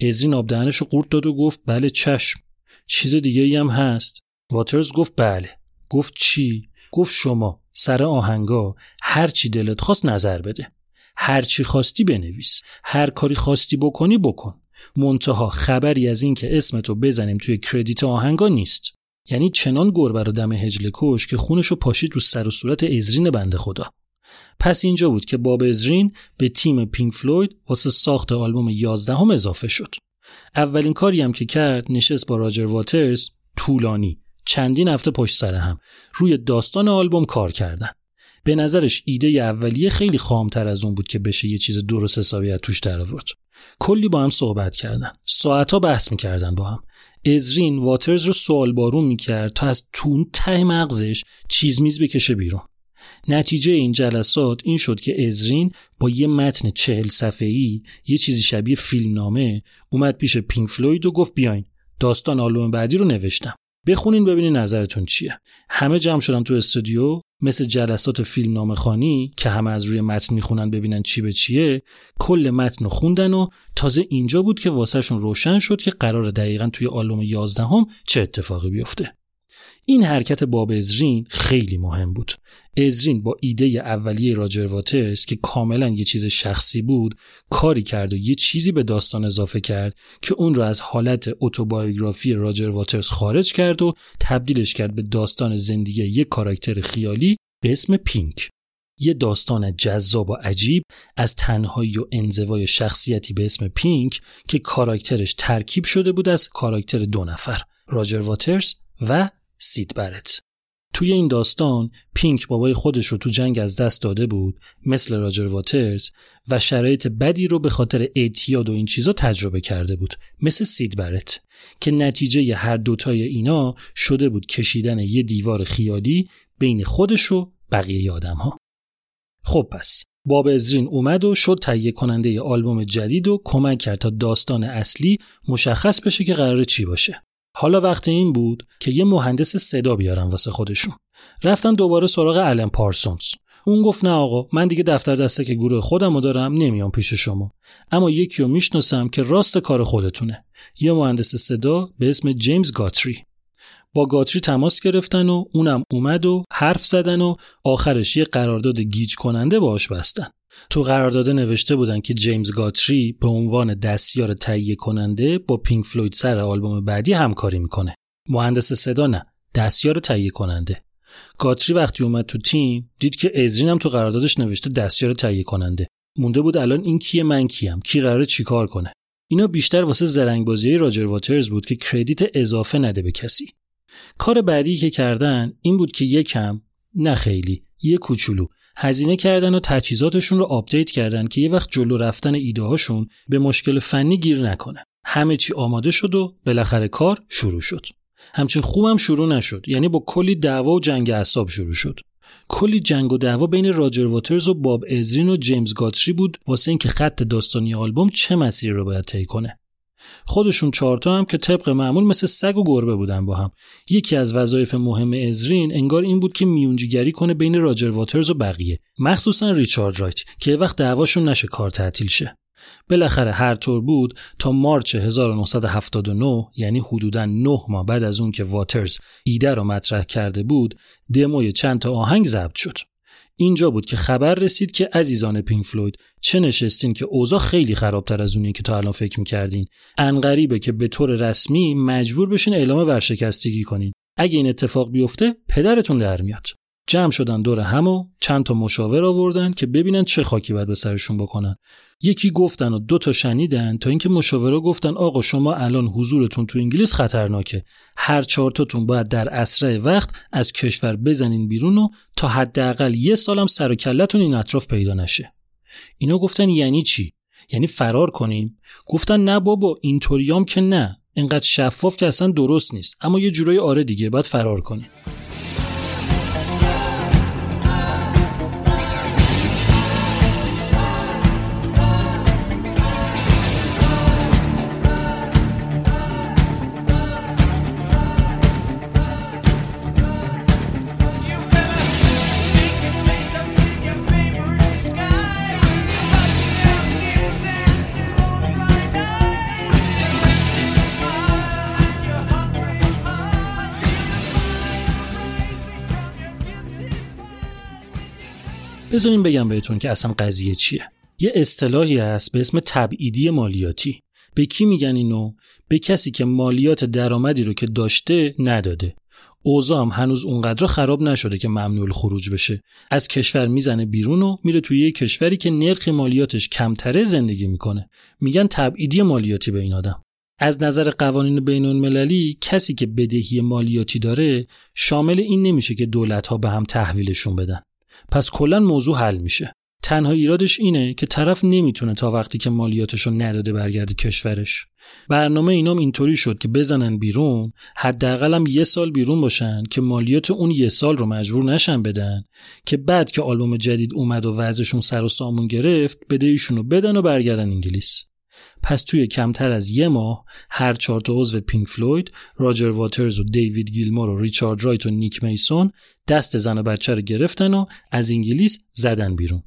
ازرین آبدهنش رو قورت داد و گفت بله چشم. چیز دیگه هم هست. واترز گفت بله. گفت چی؟ گفت شما سر آهنگا هر چی دلت خواست نظر بده. هر چی خواستی بنویس. هر کاری خواستی بکنی بکن. منتها خبری از این که اسمتو بزنیم توی کردیت آهنگا نیست. یعنی چنان گربه رو دم هجله کش که خونشو پاشید رو سر و صورت ازرین بنده خدا. پس اینجا بود که باب ازرین به تیم پینک فلوید واسه ساخت آلبوم 11 هم اضافه شد. اولین کاری هم که کرد نشست با راجر واترز طولانی. چندین هفته پشت سر هم روی داستان آلبوم کار کردن. به نظرش ایده اولیه خیلی خامتر از اون بود که بشه یه چیز درست حسابی از توش در آورد. کلی با هم صحبت کردن. ساعتها بحث می‌کردن با هم. ازرین واترز رو سوال بارون می‌کرد تا از تون ته مغزش چیز میز بکشه بیرون. نتیجه این جلسات این شد که ازرین با یه متن چهل صفحه‌ای یه چیزی شبیه فیلمنامه اومد پیش پینک فلوید و گفت بیاین داستان آلبوم بعدی رو نوشتم. بخونین ببینین نظرتون چیه. همه جمع شدن تو استودیو مثل جلسات فیلم نام خانی که همه از روی متن می‌خونن ببینن چی به چیه کل متن رو خوندن و تازه اینجا بود که واسهشون روشن شد که قرار دقیقا توی آلبوم 11 هم چه اتفاقی بیفته. این حرکت باب ازرین خیلی مهم بود. ازرین با ایده اولیه راجر واترز که کاملا یه چیز شخصی بود کاری کرد و یه چیزی به داستان اضافه کرد که اون رو از حالت اتوبایوگرافی راجر واترز خارج کرد و تبدیلش کرد به داستان زندگی یک کاراکتر خیالی به اسم پینک. یه داستان جذاب و عجیب از تنهایی و انزوای شخصیتی به اسم پینک که کاراکترش ترکیب شده بود از کاراکتر دو نفر راجر واترز و سید برت توی این داستان پینک بابای خودش رو تو جنگ از دست داده بود مثل راجر واترز و شرایط بدی رو به خاطر اعتیاد و این چیزا تجربه کرده بود مثل سید برت که نتیجه هر دوتای اینا شده بود کشیدن یه دیوار خیالی بین خودش و بقیه آدم ها. خب پس باب ازرین اومد و شد تهیه کننده آلبوم جدید و کمک کرد تا داستان اصلی مشخص بشه که قرار چی باشه. حالا وقت این بود که یه مهندس صدا بیارن واسه خودشون. رفتن دوباره سراغ الن پارسونز. اون گفت نه آقا من دیگه دفتر دسته که گروه خودم رو دارم نمیام پیش شما. اما یکی رو می‌شناسم که راست کار خودتونه. یه مهندس صدا به اسم جیمز گاتری. با گاتری تماس گرفتن و اونم اومد و حرف زدن و آخرش یه قرارداد گیج کننده باش بستن. تو قرارداد نوشته بودن که جیمز گاتری به عنوان دستیار تهیه کننده با پینک فلوید سر آلبوم بعدی همکاری می‌کنه. مهندس صدا نه، دستیار تهیه کننده. گاتری وقتی اومد تو تیم دید که ازرین هم تو قراردادش نوشته دستیار تهیه کننده. مونده بود الان این کیه من کیم کی قراره چیکار کنه اینا بیشتر واسه زرنگ بازی راجر واترز بود که credit اضافه نده به کسی کار بعدی که کردن این بود که یکم نه خیلی یه کوچولو هزینه کردن و تجهیزاتشون رو update کردن که یه وقت جلو رفتن ایده هاشون به مشکل فنی گیر نکنه. همه چی آماده شد و بالاخره کار شروع شد. همچین خوبم شروع نشد یعنی با کلی دعوا و جنگ اعصاب شروع شد. کلی جنگ و دعوا بین راجر واترز و باب ازرین و جیمز گاتری بود واسه اینکه خط داستانی آلبوم چه مسیری رو باید طی کنه. خودشون چهارتا هم که طبق معمول مثل سگ و گربه بودن با هم. یکی از وظایف مهم ازرین انگار این بود که میونجیگری کنه بین راجر واترز و بقیه. مخصوصا ریچارد رایت که وقت دعواشون نشه کار تعطیل شه. بالاخره هر طور بود تا مارچ 1979 یعنی حدودا 9 ماه بعد از اون که واترز ایده رو مطرح کرده بود دموی چند تا آهنگ ضبط شد. اینجا بود که خبر رسید که عزیزان پینک فلوید چه نشستین که اوضاع خیلی خرابتر از اونیه که تا الان فکر می‌کردین. انقریبه که به طور رسمی مجبور بشین اعلام ورشکستگی کنین. اگه این اتفاق بیفته پدرتون در میاد. جمع شدن دور هم چند تا مشاور آوردن که ببینن چه خاکی باید به سرشون بکنن. یکی گفتن و دو تا شنیدن تا اینکه مشاورا گفتن آقا شما الان حضورتون تو انگلیس خطرناکه. هر چهار تاتون باید در اسرع وقت از کشور بزنین بیرون و تا حداقل یه سالم سر و کلتون این اطراف پیدا نشه. اینا گفتن یعنی چی؟ یعنی فرار کنیم؟ گفتن نه بابا اینطوریام که نه. اینقدر شفاف که اصلا درست نیست. اما یه جورای آره دیگه باید فرار کنیم. بذارین بگم بهتون که اصلا قضیه چیه. یه اصطلاحی هست به اسم تبعیدی مالیاتی. به کی میگن اینو؟ به کسی که مالیات درآمدی رو که داشته نداده. اوضاع هم هنوز اونقدر خراب نشده که ممنوع خروج بشه. از کشور می‌زنه بیرون و میره توی یه کشوری که نرخ مالیاتش کمتره زندگی می‌کنه. میگن تبعیدی مالیاتی به این آدم. از نظر قوانین بین المللی کسی که بدهی مالیاتی داره شامل این نمیشه که دولت ها به هم تحویلشون بدن. پس کلا موضوع حل میشه. تنها ایرادش اینه که طرف نمی‌تونه تا وقتی که مالیاتشو نداده برگرده کشورش. برنامه اینام اینطوری شد که بزنن بیرون حداقل یه سال بیرون باشن که مالیات اون یه سال رو مجبور نشن بدن که بعد که آلبوم جدید اومد و وضعشون سر و سامون گرفت بدهیشون رو بدن و برگردن انگلیس. پس توی کمتر از یه ماه هر چهار تا عضو پینک فلوید راجر واترز و دیوید گیلمور و ریچارد رایت و نیک میسون دست زن و بچه رو گرفتن و از انگلیس زدن بیرون.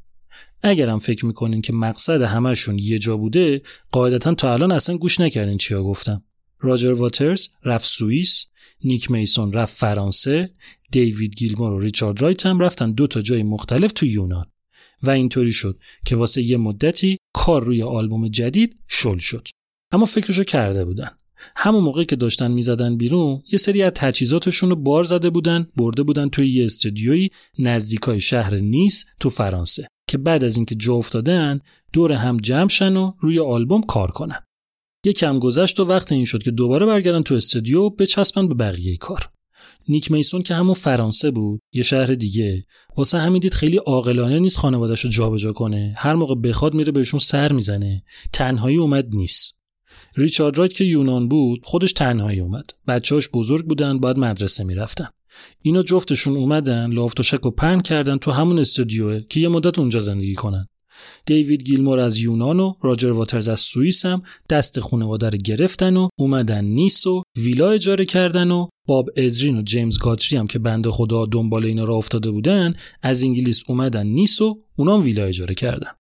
اگرم فکر می‌کنین که مقصد همشون یه جا بوده قاعدتا تا الان اصلا گوش نکردین چیا گفتم راجر واترز رفت سوئیس نیک میسون رفت فرانسه دیوید گیلمور و ریچارد رایت هم رفتن دو تا جای مختلف تو یونان. و اینطوری شد که واسه یه مدتی کار روی آلبوم جدید شل شد. اما فکرشو کرده بودن. همون موقعی که داشتن می‌زدن بیرون یه سری از تجهیزاتشون رو بار زده بودن برده بودن توی یه استودیویی نزدیکای شهر نیس تو فرانسه که بعد از اینکه جا افتادن دور هم جمع شن و روی آلبوم کار کنن. یه کم گذشت و وقت این شد که دوباره برگردن تو استودیو بچسبن به بقیه کار. نیک میسون که همون فرانسه بود یه شهر دیگه. واسه همین دید خیلی عاقلانه نیست خانواده‌شو رو جابجا کنه. هر موقع بخواد میره بهشون سر می‌زنه. تنهایی اومد نیست. ریچارد رایت که یونان بود خودش تنهایی اومد. بچه‌هاش بزرگ بودن باید مدرسه می‌رفتن. اینا جفتشون اومدن لافت و پهن کردن تو همون استودیوه که یه مدت اونجا زندگی کنن. دیوید گیلمور از یونان و راجر واترز از سوئیس هم دست خانواده رو گرفتن و اومدن نیس و ویلا اجاره کردن و باب ازرین و جیمز گاتری هم که بنده خدا دنبال اینا را افتاده بودن از انگلیس اومدن نیس و اونام ویلا اجاره کردن.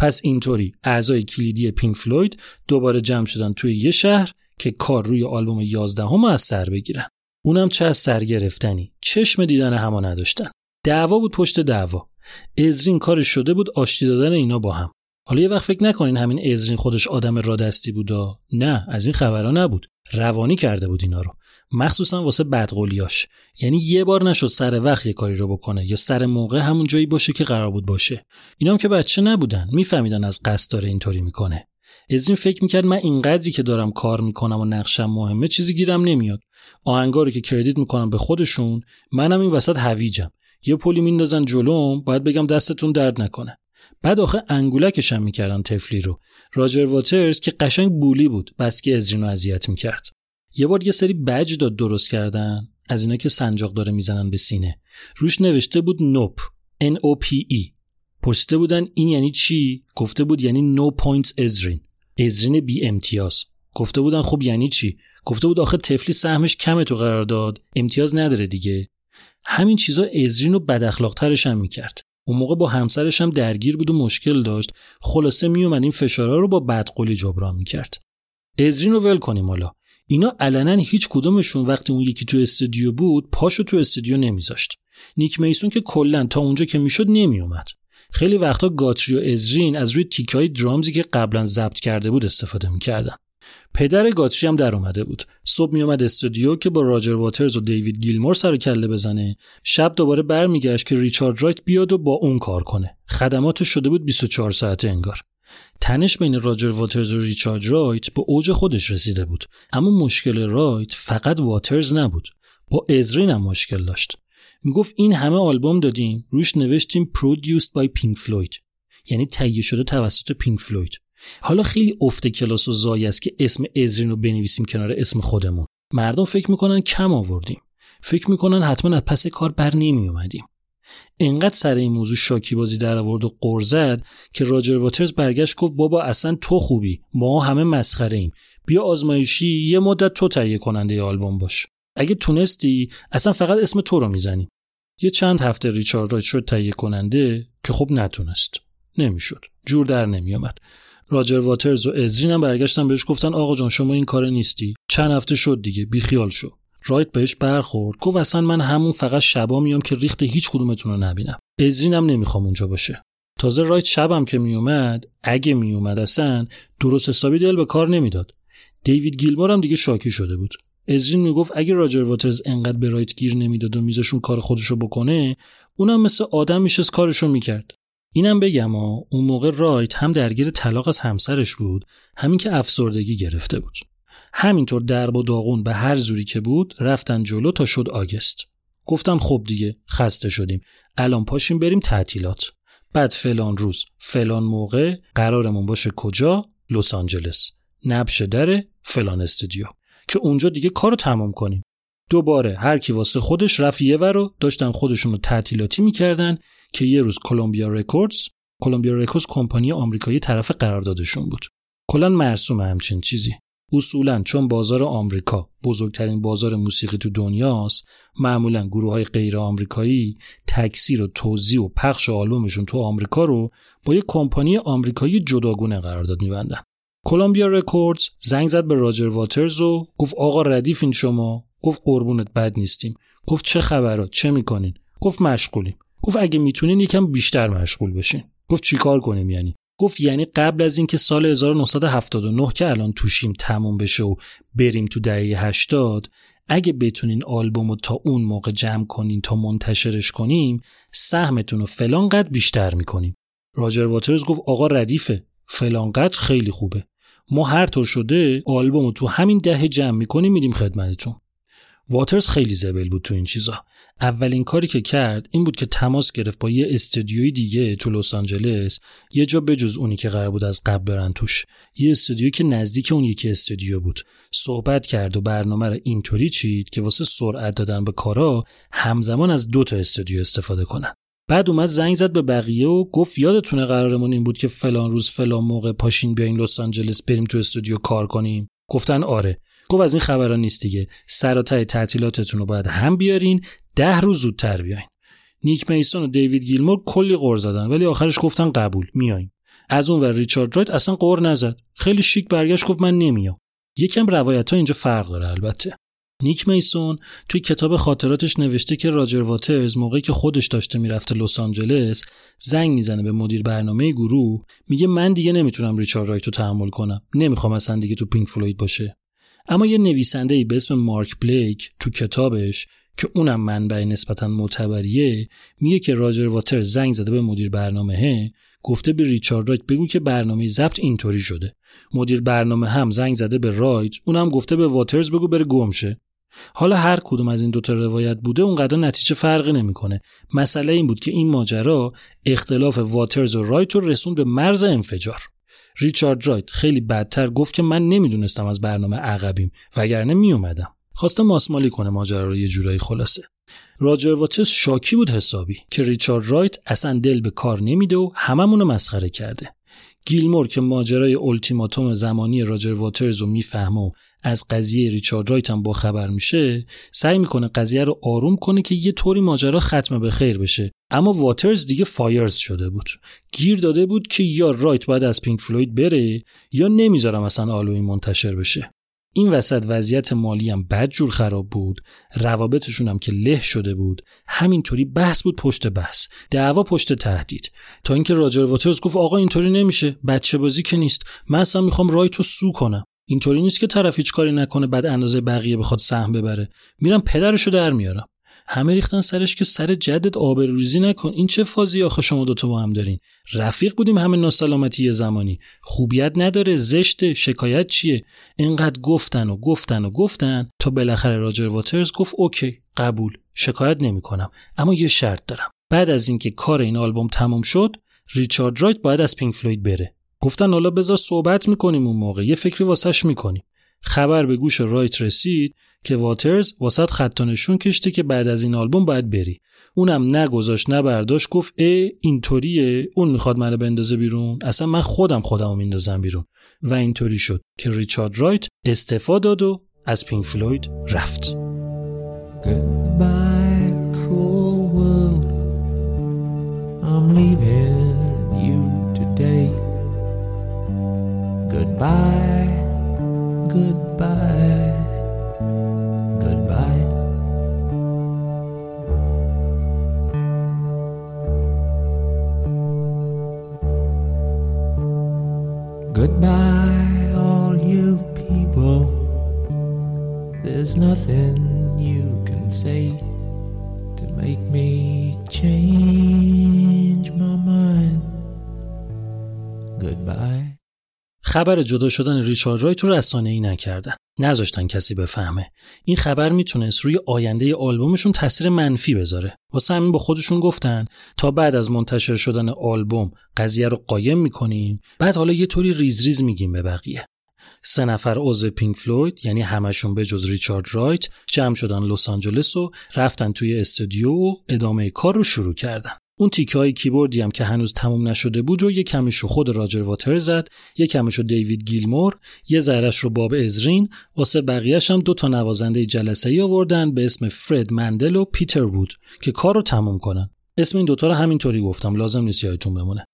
پس اینطوری اعضای کلیدی پینک فلوید دوباره جمع شدن توی یه شهر که کار روی آلبوم 11 هم از سر بگیرن. اونم چه از سر گرفتنی؟ چشم دیدن همو نداشتن. دعوا بود پشت دعوا. ازرین کارش شده بود آشتی دادن اینا با هم. حالا یه وقت فکر نکنین همین ازرین خودش آدم رادستی بودا؟ نه از این خبرها نبود. روانی کرده بود اینا رو. مخصوصا واسه بدقولیاش یعنی یه بار نشد سر وقت یه کاری رو بکنه یا سر موقع همون جایی باشه که قرار بود باشه. اینا هم که بچه نبودن میفهمیدن از قصد داره اینطوری می‌کنه. ازرین فکر می‌کرد من اینقدری که دارم کار می‌کنم و نقشم مهمه چیزی گیرم نمیاد. آهنگا که کردیت می‌کنم به خودشون منم این وسط هویجم. یه پلی میندازن جلوم باید بگم دستتون درد نکنه. بعد آخه انگولکش هم می‌کردن تفلی رو. راجر واترز که قشنگ بولی بود بس که ازرین رو اذیت می‌کرد. یه بار یه سری بج داد درست کردن از اینا که سنجاق داره می‌زنن به سینه. روش نوشته بود nope N O P E. پرسیده بودن این یعنی چی؟ گفته بود یعنی no points Ezrin ازرین بی امتیاز. گفته بودن خب یعنی چی؟ گفته بود آخه طفلی سهمش کمه تو قرار داد. امتیاز نداره دیگه. همین چیزا ازرین رو بد اخلاقترش هم می‌کرد. اون موقع با همسرش هم درگیر بود و مشکل داشت. خلاصه میومد این فشارا رو با بدقولی جبران می‌کرد. ازرین رو ول کنیم حالا. اینا علنا هیچ کدومشون وقتی اون یکی تو استودیو بود پاشو تو استودیو نمیذاشت. نیک میسون که کلا تا اونجا که می‌شد نمیومد خیلی وقتا گاتری و ازرین از روی تیکای درامزی که قبلا ضبط کرده بود استفاده می‌کردن. پدر گاتری هم در اومده بود. صبح میومد استودیو که با راجر واترز و دیوید گیلمور سر کله بزنه. شب دوباره برمیگشت که ریچارد رایت بیاد و با اون کار کنه. خدماتش شده بود 24 ساعته انگار. تنش بین راجر واترز و ریچارد رایت به اوج خودش رسیده بود. اما مشکل رایت فقط واترز نبود. با ازرین هم مشکل داشت. می‌گفت این همه آلبوم دادیم روش نوشتیم produced by Pink Floyd. یعنی تهیه شده توسط پینک فلوید حالا خیلی افت کلاس و ضایع است که اسم ازرین رو بنویسیم کنار اسم خودمون. مردم فکر می‌کنن کم آوردیم. فکر می‌کنن حتما از پس کار بر نمی اومدیم انقدر سر این موضوع شاکی بازی در آورد و قرزد که راجر واترز برگشت گفت بابا اصلا تو خوبی. ما همه مسخره ایم. بیا آزمایشی یه مدت تو تهیه کننده آلبوم باش. اگه تونستی اصلا فقط اسم تو رو می‌زنیم. یه چند هفته ریچارد رایت شد تهیه کننده که خب نتونست. نمی‌شد. جور در نمیومد راجر واترز و ازرین هم برگشتن بهش گفتن آقا جان شما این کار نیستی. چند هفته شد دیگه بیخیال شو. رایت بهش برخورد گفت اصلا من همون فقط شبا میام که ریخت هیچ کدومتون رو نبینم. ازرین هم نمی‌خوام اونجا باشه. تازه رایت شبم که میومد اگه میومد اصلا درست حسابی دل به کار نمی‌داد. دیوید گیلمور هم دیگه شاکی شده بود. ازرین می‌گفت اگه راجر واترز انقدر به رایت گیر نمی‌داد و میزشون کار خودشو بکنه اونم مثل آدم میشه کارشو می‌کرد. اینم بگم ها اون موقع رایت هم درگیر طلاق از همسرش بود همین که افسردگی گرفته بود. همینطور درب و داغون به هر زوری که بود رفتن جلو تا شد آگست. گفتم خب دیگه خسته شدیم. الان پاشیم بریم تعطیلات. بعد فلان روز فلان موقع قرارمون باشه کجا؟ لس آنجلس. نبش در فلان استودیو. که اونجا دیگه کارو تمام کنیم. دوباره هر کی واسه خودش رفت یه رو داشتن خودشون رو تعطیلاتی می‌کردن که یه روز کلمبیا رکوردز کلمبیا رکوردز کمپانی آمریکایی طرف قراردادشون بود. کلا مرسوم همچین چیزی. اصولا چون بازار آمریکا بزرگترین بازار موسیقی تو دنیاست معمولا گروه های غیر آمریکایی تکثیر و توزیع و پخش آلبومشون تو آمریکا رو با یه کمپانی آمریکایی جداگونه قرارداد میبندن. کلمبیا رکوردز زنگ زد به راجر واترز و گفت آقا ردیفین شما. گفت قربونت بد نیستیم. گفت چه خبرات؟ چه می‌کنین؟ گفت مشغولیم. گفت اگه می‌تونین یکم بیشتر مشغول بشین. گفت چیکار کنیم یعنی؟ گفت یعنی قبل از اینکه سال 1979 که الان توشیم تموم بشه و بریم تو دهه 80 اگه بتونین آلبوم رو تا اون موقع جمع کنین تا منتشرش کنیم سهمتون رو فلان قد بیشتر می‌کنیم. راجر واترز گفت آقا ردیفه فلان قد خیلی خوبه. ما هر طور شده آلبوم رو تو همین دهه جمع می‌کنیم میدیم خدمتتون. واترز خیلی زبل بود تو این چیزا. اولین کاری که کرد این بود که تماس گرفت با یه استودیوی دیگه تو لس آنجلس یه جا بجز اونی که قرار بود از قبل برن توش. یه استودیویی که نزدیک اون یکی استودیو بود. صحبت کرد و برنامه رو اینطوری چید که واسه سرعت دادن به کارا همزمان از دو تا استودیو استفاده کنن. بعد اومد زنگ زد به بقیه و گفت یادتونه قرارمون این بود که فلان روز فلان موقع پاشین بیاین لس آنجلس بریم تو استودیو کار کنیم. گفتن آره. گفت از این خبران نیست دیگه. سر تعطیلاتتون رو باید هم بیارین ده روز زودتر بیاین. نیک میسون و دیوید گیلمور کلی غر زدن ولی آخرش گفتن قبول میایم از اون ور ریچارد رایت اصلا غر نزد. خیلی شیک برگشت گفت من نمیام. یکم روایت ها اینجا فرق داره البته. نیک میسون توی کتاب خاطراتش نوشته که راجر واترز موقعی که خودش داشته می‌رفته لس آنجلس زنگ می‌زنه به مدیر برنامه گروه میگه من دیگه نمی‌تونم ریچارد رایت رو تحمل کنم. نمی‌خوام اصلا دیگه تو پینک فلوید باشه. اما یه نویسنده به اسم مارک بلیک تو کتابش که اونم منبع نسبتا معتبریه میگه که راجر واتر زنگ زده به مدیر برنامه گفته به ریچارد رایت بگو که برنامه ضبط اینطوری شده. مدیر برنامه هم زنگ زده به رایت اونم گفته به واترز بگو بره گمشه. حالا هر کدوم از این دوتا روایت بوده اونقدر نتیجه فرقی نمی‌کنه. مسئله این بود که این ماجرا اختلاف واترز و رایت رو رسون به مرز انفجار. ریچارد رایت خیلی بدتر گفت که من نمی‌دونستم از برنامه عقبیم وگرنه میومدم خواسته ماسمالی کنه ماجرا رو یه جورایی خلاصه. راجر واترز شاکی بود حسابی که ریچارد رایت اصلا دل به کار نمیده و هممون رو مسخره کرده. گیلمور که ماجرای التیماتوم زمانی راجر واترز رو می‌فهمه و از قضیه ریچارد رایت هم با خبر میشه سعی می‌کنه قضیه رو آروم کنه که یه طوری ماجرا ختم به خیر بشه. اما واترز دیگه فیوز شده بود. گیر داده بود که یا رایت باید از پینک فلوید بره یا نمی‌ذارم اصلا آلبوم منتشر بشه. این وسط وضعیت مالی هم بد جور خراب بود. روابطشون هم که له شده بود. همینطوری بحث بود پشت بحث. دعوا پشت تهدید. تا اینکه راجر واترز گفت آقا اینطوری نمیشه. بچه بازی که نیست. من اصلا می‌خوام رایتو sue کنم. اینطوری نیست که طرف هیچ کاری نکنه بعد اندازه بقیه بخواد سهم ببره. میرم پدرشو در میارم. همه ریختن سرش که سر جدت آبروریزی نکن. این چه فازی آخه شما دوتا با هم دارین؟ رفیق بودیم همه ناسلامتی زمانی. خوبیت نداره زشت شکایت چیه؟ اینقدر گفتن و گفتن و گفتن تا بالاخره راجر واترز گفت okay قبول. شکایت نمی‌کنم. اما یه شرط دارم. بعد از اینکه کار این آلبوم تموم شد ریچارد رایت باید از پینک فلوید بره. گفتن حالا بذار صحبت می‌کنیم اون موقع. یه فکری واسش می‌کنیم. خبر به گوش رایت رسید که واترز واسط خط نشون کشته که بعد از این آلبوم باید بری. اونم نگذاشت نه برداشت گفت ای اینطوریه اون می‌خواد منو بندازه بیرون؟ اصلا من خودم خودمو میندازم بیرون. و اینطوری شد که ریچارد رایت استفاده داد و از پینک فلوید رفت. Goodbye, goodbye, goodbye. Goodbye, all you people. There's nothing you can say to make me change my mind. Goodbye. خبر جدا شدن ریچارد رایت رو رسانه ای نکردن. نذاشتن کسی بفهمه. این خبر می‌تونست روی آینده آلبومشون تاثیر منفی بذاره. واسه همین با خودشون گفتن تا بعد از منتشر شدن آلبوم قضیه رو قایم می‌کنیم بعد حالا یه طوری ریز ریز میگیم به بقیه. سه نفر عضو پینک فلوید یعنی همشون به جز ریچارد رایت جمع شدن لس آنجلس و رفتن توی استودیو و ادامه کار رو شروع کردن. اون تیکه های کیبوردی هم که هنوز تموم نشده بود رو یه کمیش رو خود راجر واترز زد یه کمیش رو دیوید گیلمور یه ذرش رو باب ازرین واسه بقیهش هم دو تا نوازنده جلسه ای آوردن به اسم فرد مندل و پیتر وود که کار رو تموم کنن. اسم این دوتا رو همینطوری گفتم لازم نیست یادتون بمونه.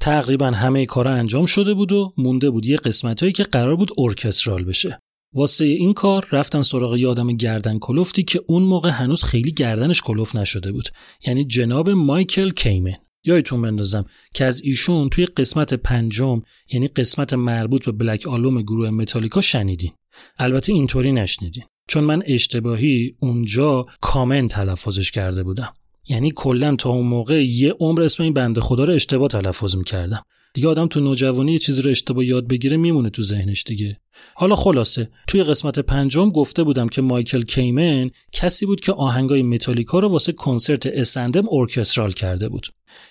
تقریبا همه کارا انجام شده بود و مونده بود یه قسمتهایی که قرار بود ارکسترال بشه. واسه این کار رفتن سراغ یه آدم گردن کلفتی که اون موقع هنوز خیلی گردنش کلفت نشده بود. یعنی جناب مایکل کیمن. یادتون بندازم که از ایشون توی قسمت پنجم یعنی قسمت مربوط به بلک آلبوم گروه متالیکا شنیدین. البته اینطوری نشنیدین. چون من اشتباهی اونجا کامن تلفظش کرده بودم. یعنی کلا تا اون موقع یه عمر اسم این بنده خدا رو اشتباه تلفظ می‌کردم. دیگه آدم تو نوجوانی یه چیزی رو اشتباه یاد بگیره میمونه تو ذهنش دیگه. حالا خلاصه توی قسمت پنجم گفته بودم که مایکل کیمن کسی بود که آهنگای متالیکا رو واسه کنسرت اسندم ارکسترال کرده بود.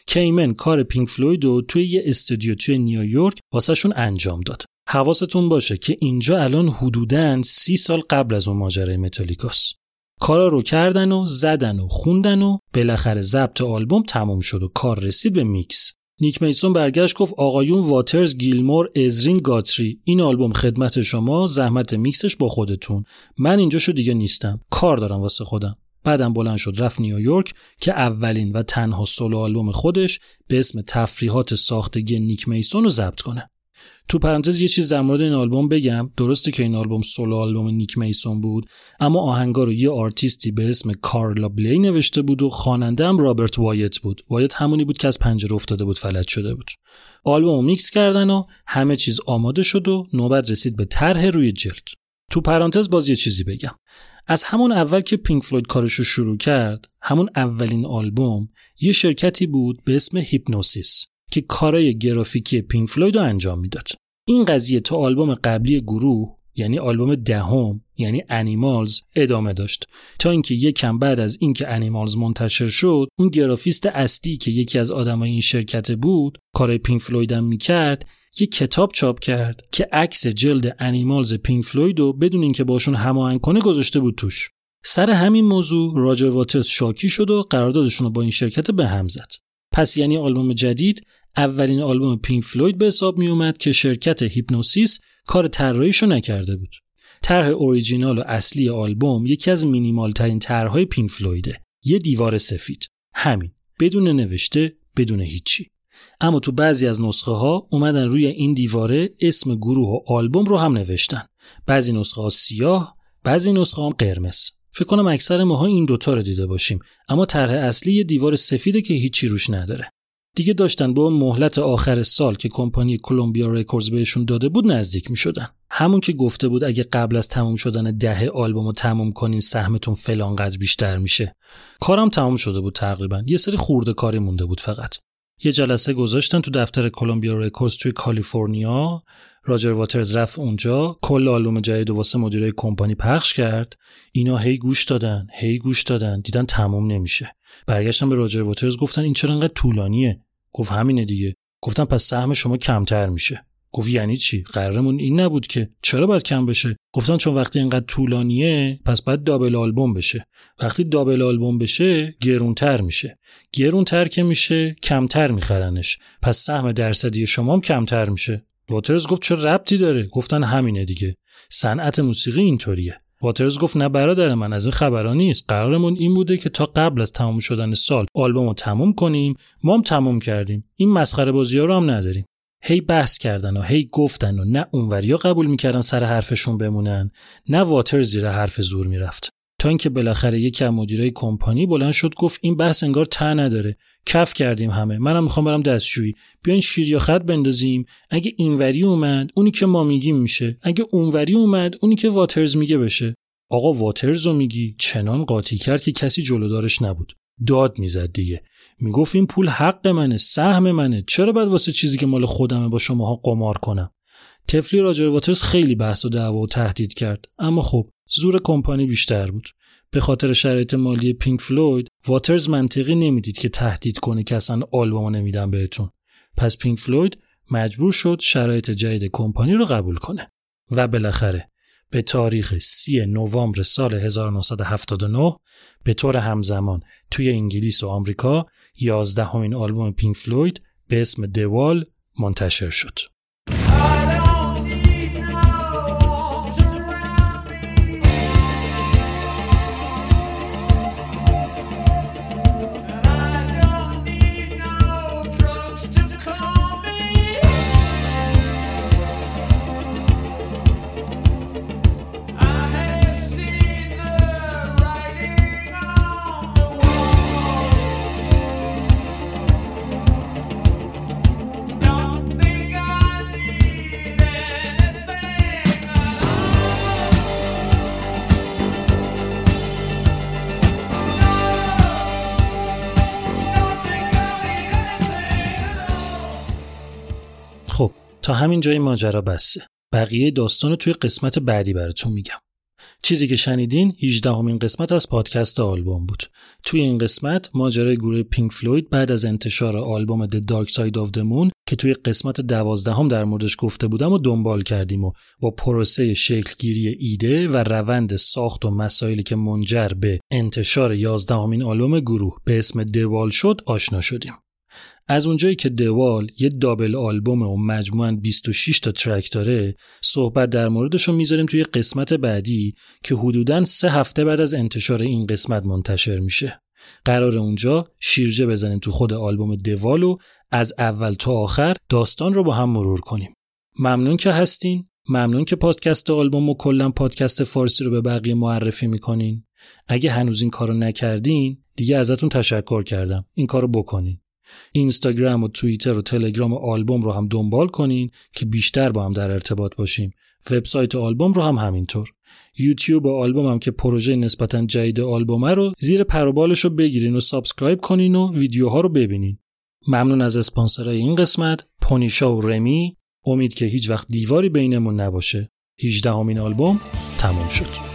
کیمن کار پینک فلوید رو توی یه استودیو توی نیویورک واسهشون انجام داد. حواستون باشه که اینجا الان حدوداً سی سال قبل از اون ماجرای متالیکاست. کارا رو کردن و زدن و خوندن و بالاخره ضبط آلبوم تموم شد و کار رسید به میکس. نیک میسون برگشت گفت آقایون واترز گیلمور ازرین گاتری. این آلبوم خدمت شما زحمت میکسش با خودتون. من اینجاشو دیگه نیستم. کار دارم واسه خودم. بعدم بلند شد رفت نیویورک که اولین و تنها سولو آلبوم خودش به اسم تفریحات ساختگی نیک میسون رو ضبط کنه. تو پرانتز یه چیز در مورد این آلبوم بگم. درسته که این آلبوم سولو آلبوم نیک میسون بود اما آهنگا رو یه آرتیستی به اسم کارلا بلی نوشته بود و خواننده هم رابرت وایت بود. وایت همونی بود که از پنجره افتاده بود فلج شده بود. آلبوم میکس کردن و همه چیز آماده شد و نوبت رسید به طرح روی جلد. تو پرانتز باز یه چیزی بگم. از همون اول که پینک فلوید کارشو شروع کرد همون اولین آلبوم یه شرکتی بود به اسم هیپنوسیس. که کارای گرافیکی پینک فلوید رو انجام می‌داد. این قضیه تا آلبوم قبلی گروه یعنی آلبوم دهم یعنی انیمالز ادامه داشت. تا اینکه یکم بعد از اینکه انیمالز منتشر شد اون گرافیست اصلی که یکی از آدمای این شرکت بود کارای پینک فلوید هم می‌کرد یه کتاب چاپ کرد که عکس جلد انیمالز پینک فلوید رو بدون اینکه باشون هماهنگ کنه گذاشته بود توش. سر همین موضوع راجر واترز شاکی شد و قراردادشون رو با این شرکت به هم زد. پس یعنی آلبوم جدید اولین آلبوم پینک فلوید به حساب می اومد که شرکت هیپنوسیس کار طراحیشو نکرده بود. طرح اوریجینال و اصلی آلبوم یکی از مینیمال ترین طرحهای پینک فلویده. یه دیوار سفید. همین. بدون نوشته، بدون هیچی. اما تو بعضی از نسخه ها اومدن روی این دیواره اسم گروه و آلبوم رو هم نوشتن. بعضی نسخه ها سیاه، بعضی نسخه هم قرمز. فکر کنم اکثر ماها این دوتا رو دیده باشیم اما طرح اصلی یه دیوار سفیده که هیچی روش نداره دیگه داشتن به اون مهلت آخر سال که کمپانی کلمبیا رکوردز بهشون داده بود نزدیک می شدن. همون که گفته بود اگه قبل از تموم شدن دهه آلبوم رو تموم کنین سهمتون فلان قدر بیشتر میشه. کارم تموم شده بود تقریبا. یه سری خرده کاری مونده بود فقط. یه جلسه گذاشتن تو دفتر کلمبیا رکوردز توی کالیفرنیا راجر واترز رفت اونجا کل آلبوم جدید واسه مدیرای کمپانی پخش کرد اینا هی گوش دادن هی گوش دادن دیدن تموم نمیشه برگشتن به راجر واترز گفتن این چرا انقدر طولانیه گفت همینه دیگه. گفتم پس سهم شما کمتر میشه. گفت یعنی چی؟ قرارمون این نبود که چرا باید کم بشه؟ گفتن چون وقتی اینقدر طولانیه پس باید double album بشه. وقتی دابل آلبوم بشه گرونتر میشه. گرونتر که میشه کمتر میخرنش. پس سهم درصدی شما هم کمتر میشه. واترز گفت چه ربطی داره؟ گفتن همینه دیگه. صنعت موسیقی اینطوریه. واترز گفت نه برادر من از این خبران نیست. قرارمون این بوده که تا قبل از تموم شدن سال آلبوم رو تموم کنیم. ما هم تموم کردیم. این مسخره بازی ها رو هم نداریم. هی بحث کردن و هی گفتن و نه اونوریا قبول می‌کردن سر حرفشون بمونن نه واتر زیر حرف زور می‌رفت. تا اینکه بالاخره یکی از مدیرای کمپانی بلند شد گفت این بحث انگار ته نداره. کف کردیم همه. منم می‌خوام برم دستشویی. بیاین شیر یا خط بندازیم. اگه اینوری اومد اونی که ما میگیم میشه. اگه اونوری اومد اونی که واترز میگه بشه. آقا واترز رو میگی؟ چنان قاطی کرد که کسی جلودارش نبود. داد می‌زد دیگه. می‌گفت این پول حق منه سهم منه. چرا باید واسه چیزی که مال خودمه با شماها قمار کنم؟ طفلی راجر واترز خیلی بحث و دعوا و تهدید کرد. اما خب زور کمپانی بیشتر بود. به خاطر شرایط مالی پینک فلوید واترز منطقی نمی‌دید که تهدید کنه که اصلا آلبوم نمیدم بهتون. پس پینک فلوید مجبور شد شرایط جدید کمپانی رو قبول کنه. و بالاخره به تاریخ 3 نوامبر سال 1979 به طور همزمان توی انگلیس و آمریکا یازدهمین آلبوم پینک فلوید به اسم دوال منتشر شد. تا همین جای ماجرا بسته بقیه داستان رو توی قسمت بعدی براتون میگم چیزی که شنیدین 18 همین قسمت از پادکست آلبوم بود. توی این قسمت ماجرای گروه پینک فلوید بعد از انتشار آلبوم The Dark Side of the Moon که توی قسمت دوازدهم در موردش گفته بودم و دنبال کردیم و با پروسه شکلگیری ایده و روند ساخت و مسائلی که منجر به انتشار 11 همین آلبوم گروه به اسم دوال شد آشنا شدیم. از اونجایی که دوال یه دابل آلبومه و مجموعاً 26 تا ترک داره صحبت در موردش رو می‌ذاریم توی قسمت بعدی که حدوداً سه هفته بعد از انتشار این قسمت منتشر میشه. قرار اونجا شیرجه بزنیم تو خود آلبوم دوال و از اول تا آخر داستان رو با هم مرور کنیم. ممنون که هستین. ممنون که پادکست آلبوم و کلا پادکست فارسی رو به بقیه معرفی می‌کنین. اگه هنوز این کارو نکردین دیگه ازتون تشکر کردم. این کارو بکنین. اینستاگرام و توییتر و تلگرام و آلبوم رو هم دنبال کنین که بیشتر با هم در ارتباط باشیم. وبسایت آلبوم رو هم همینطور. یوتیوب و آلبوم هم که پروژه نسبتا جدید آلبومه رو زیر پروبالش رو بگیرین و subscribe کنین و ویدیوها رو ببینین. ممنون از اسپانسرای این قسمت پونیشا و رمی. امید که هیچ وقت دیواری بینمون نباشه. 18 همین آلبوم تموم شد.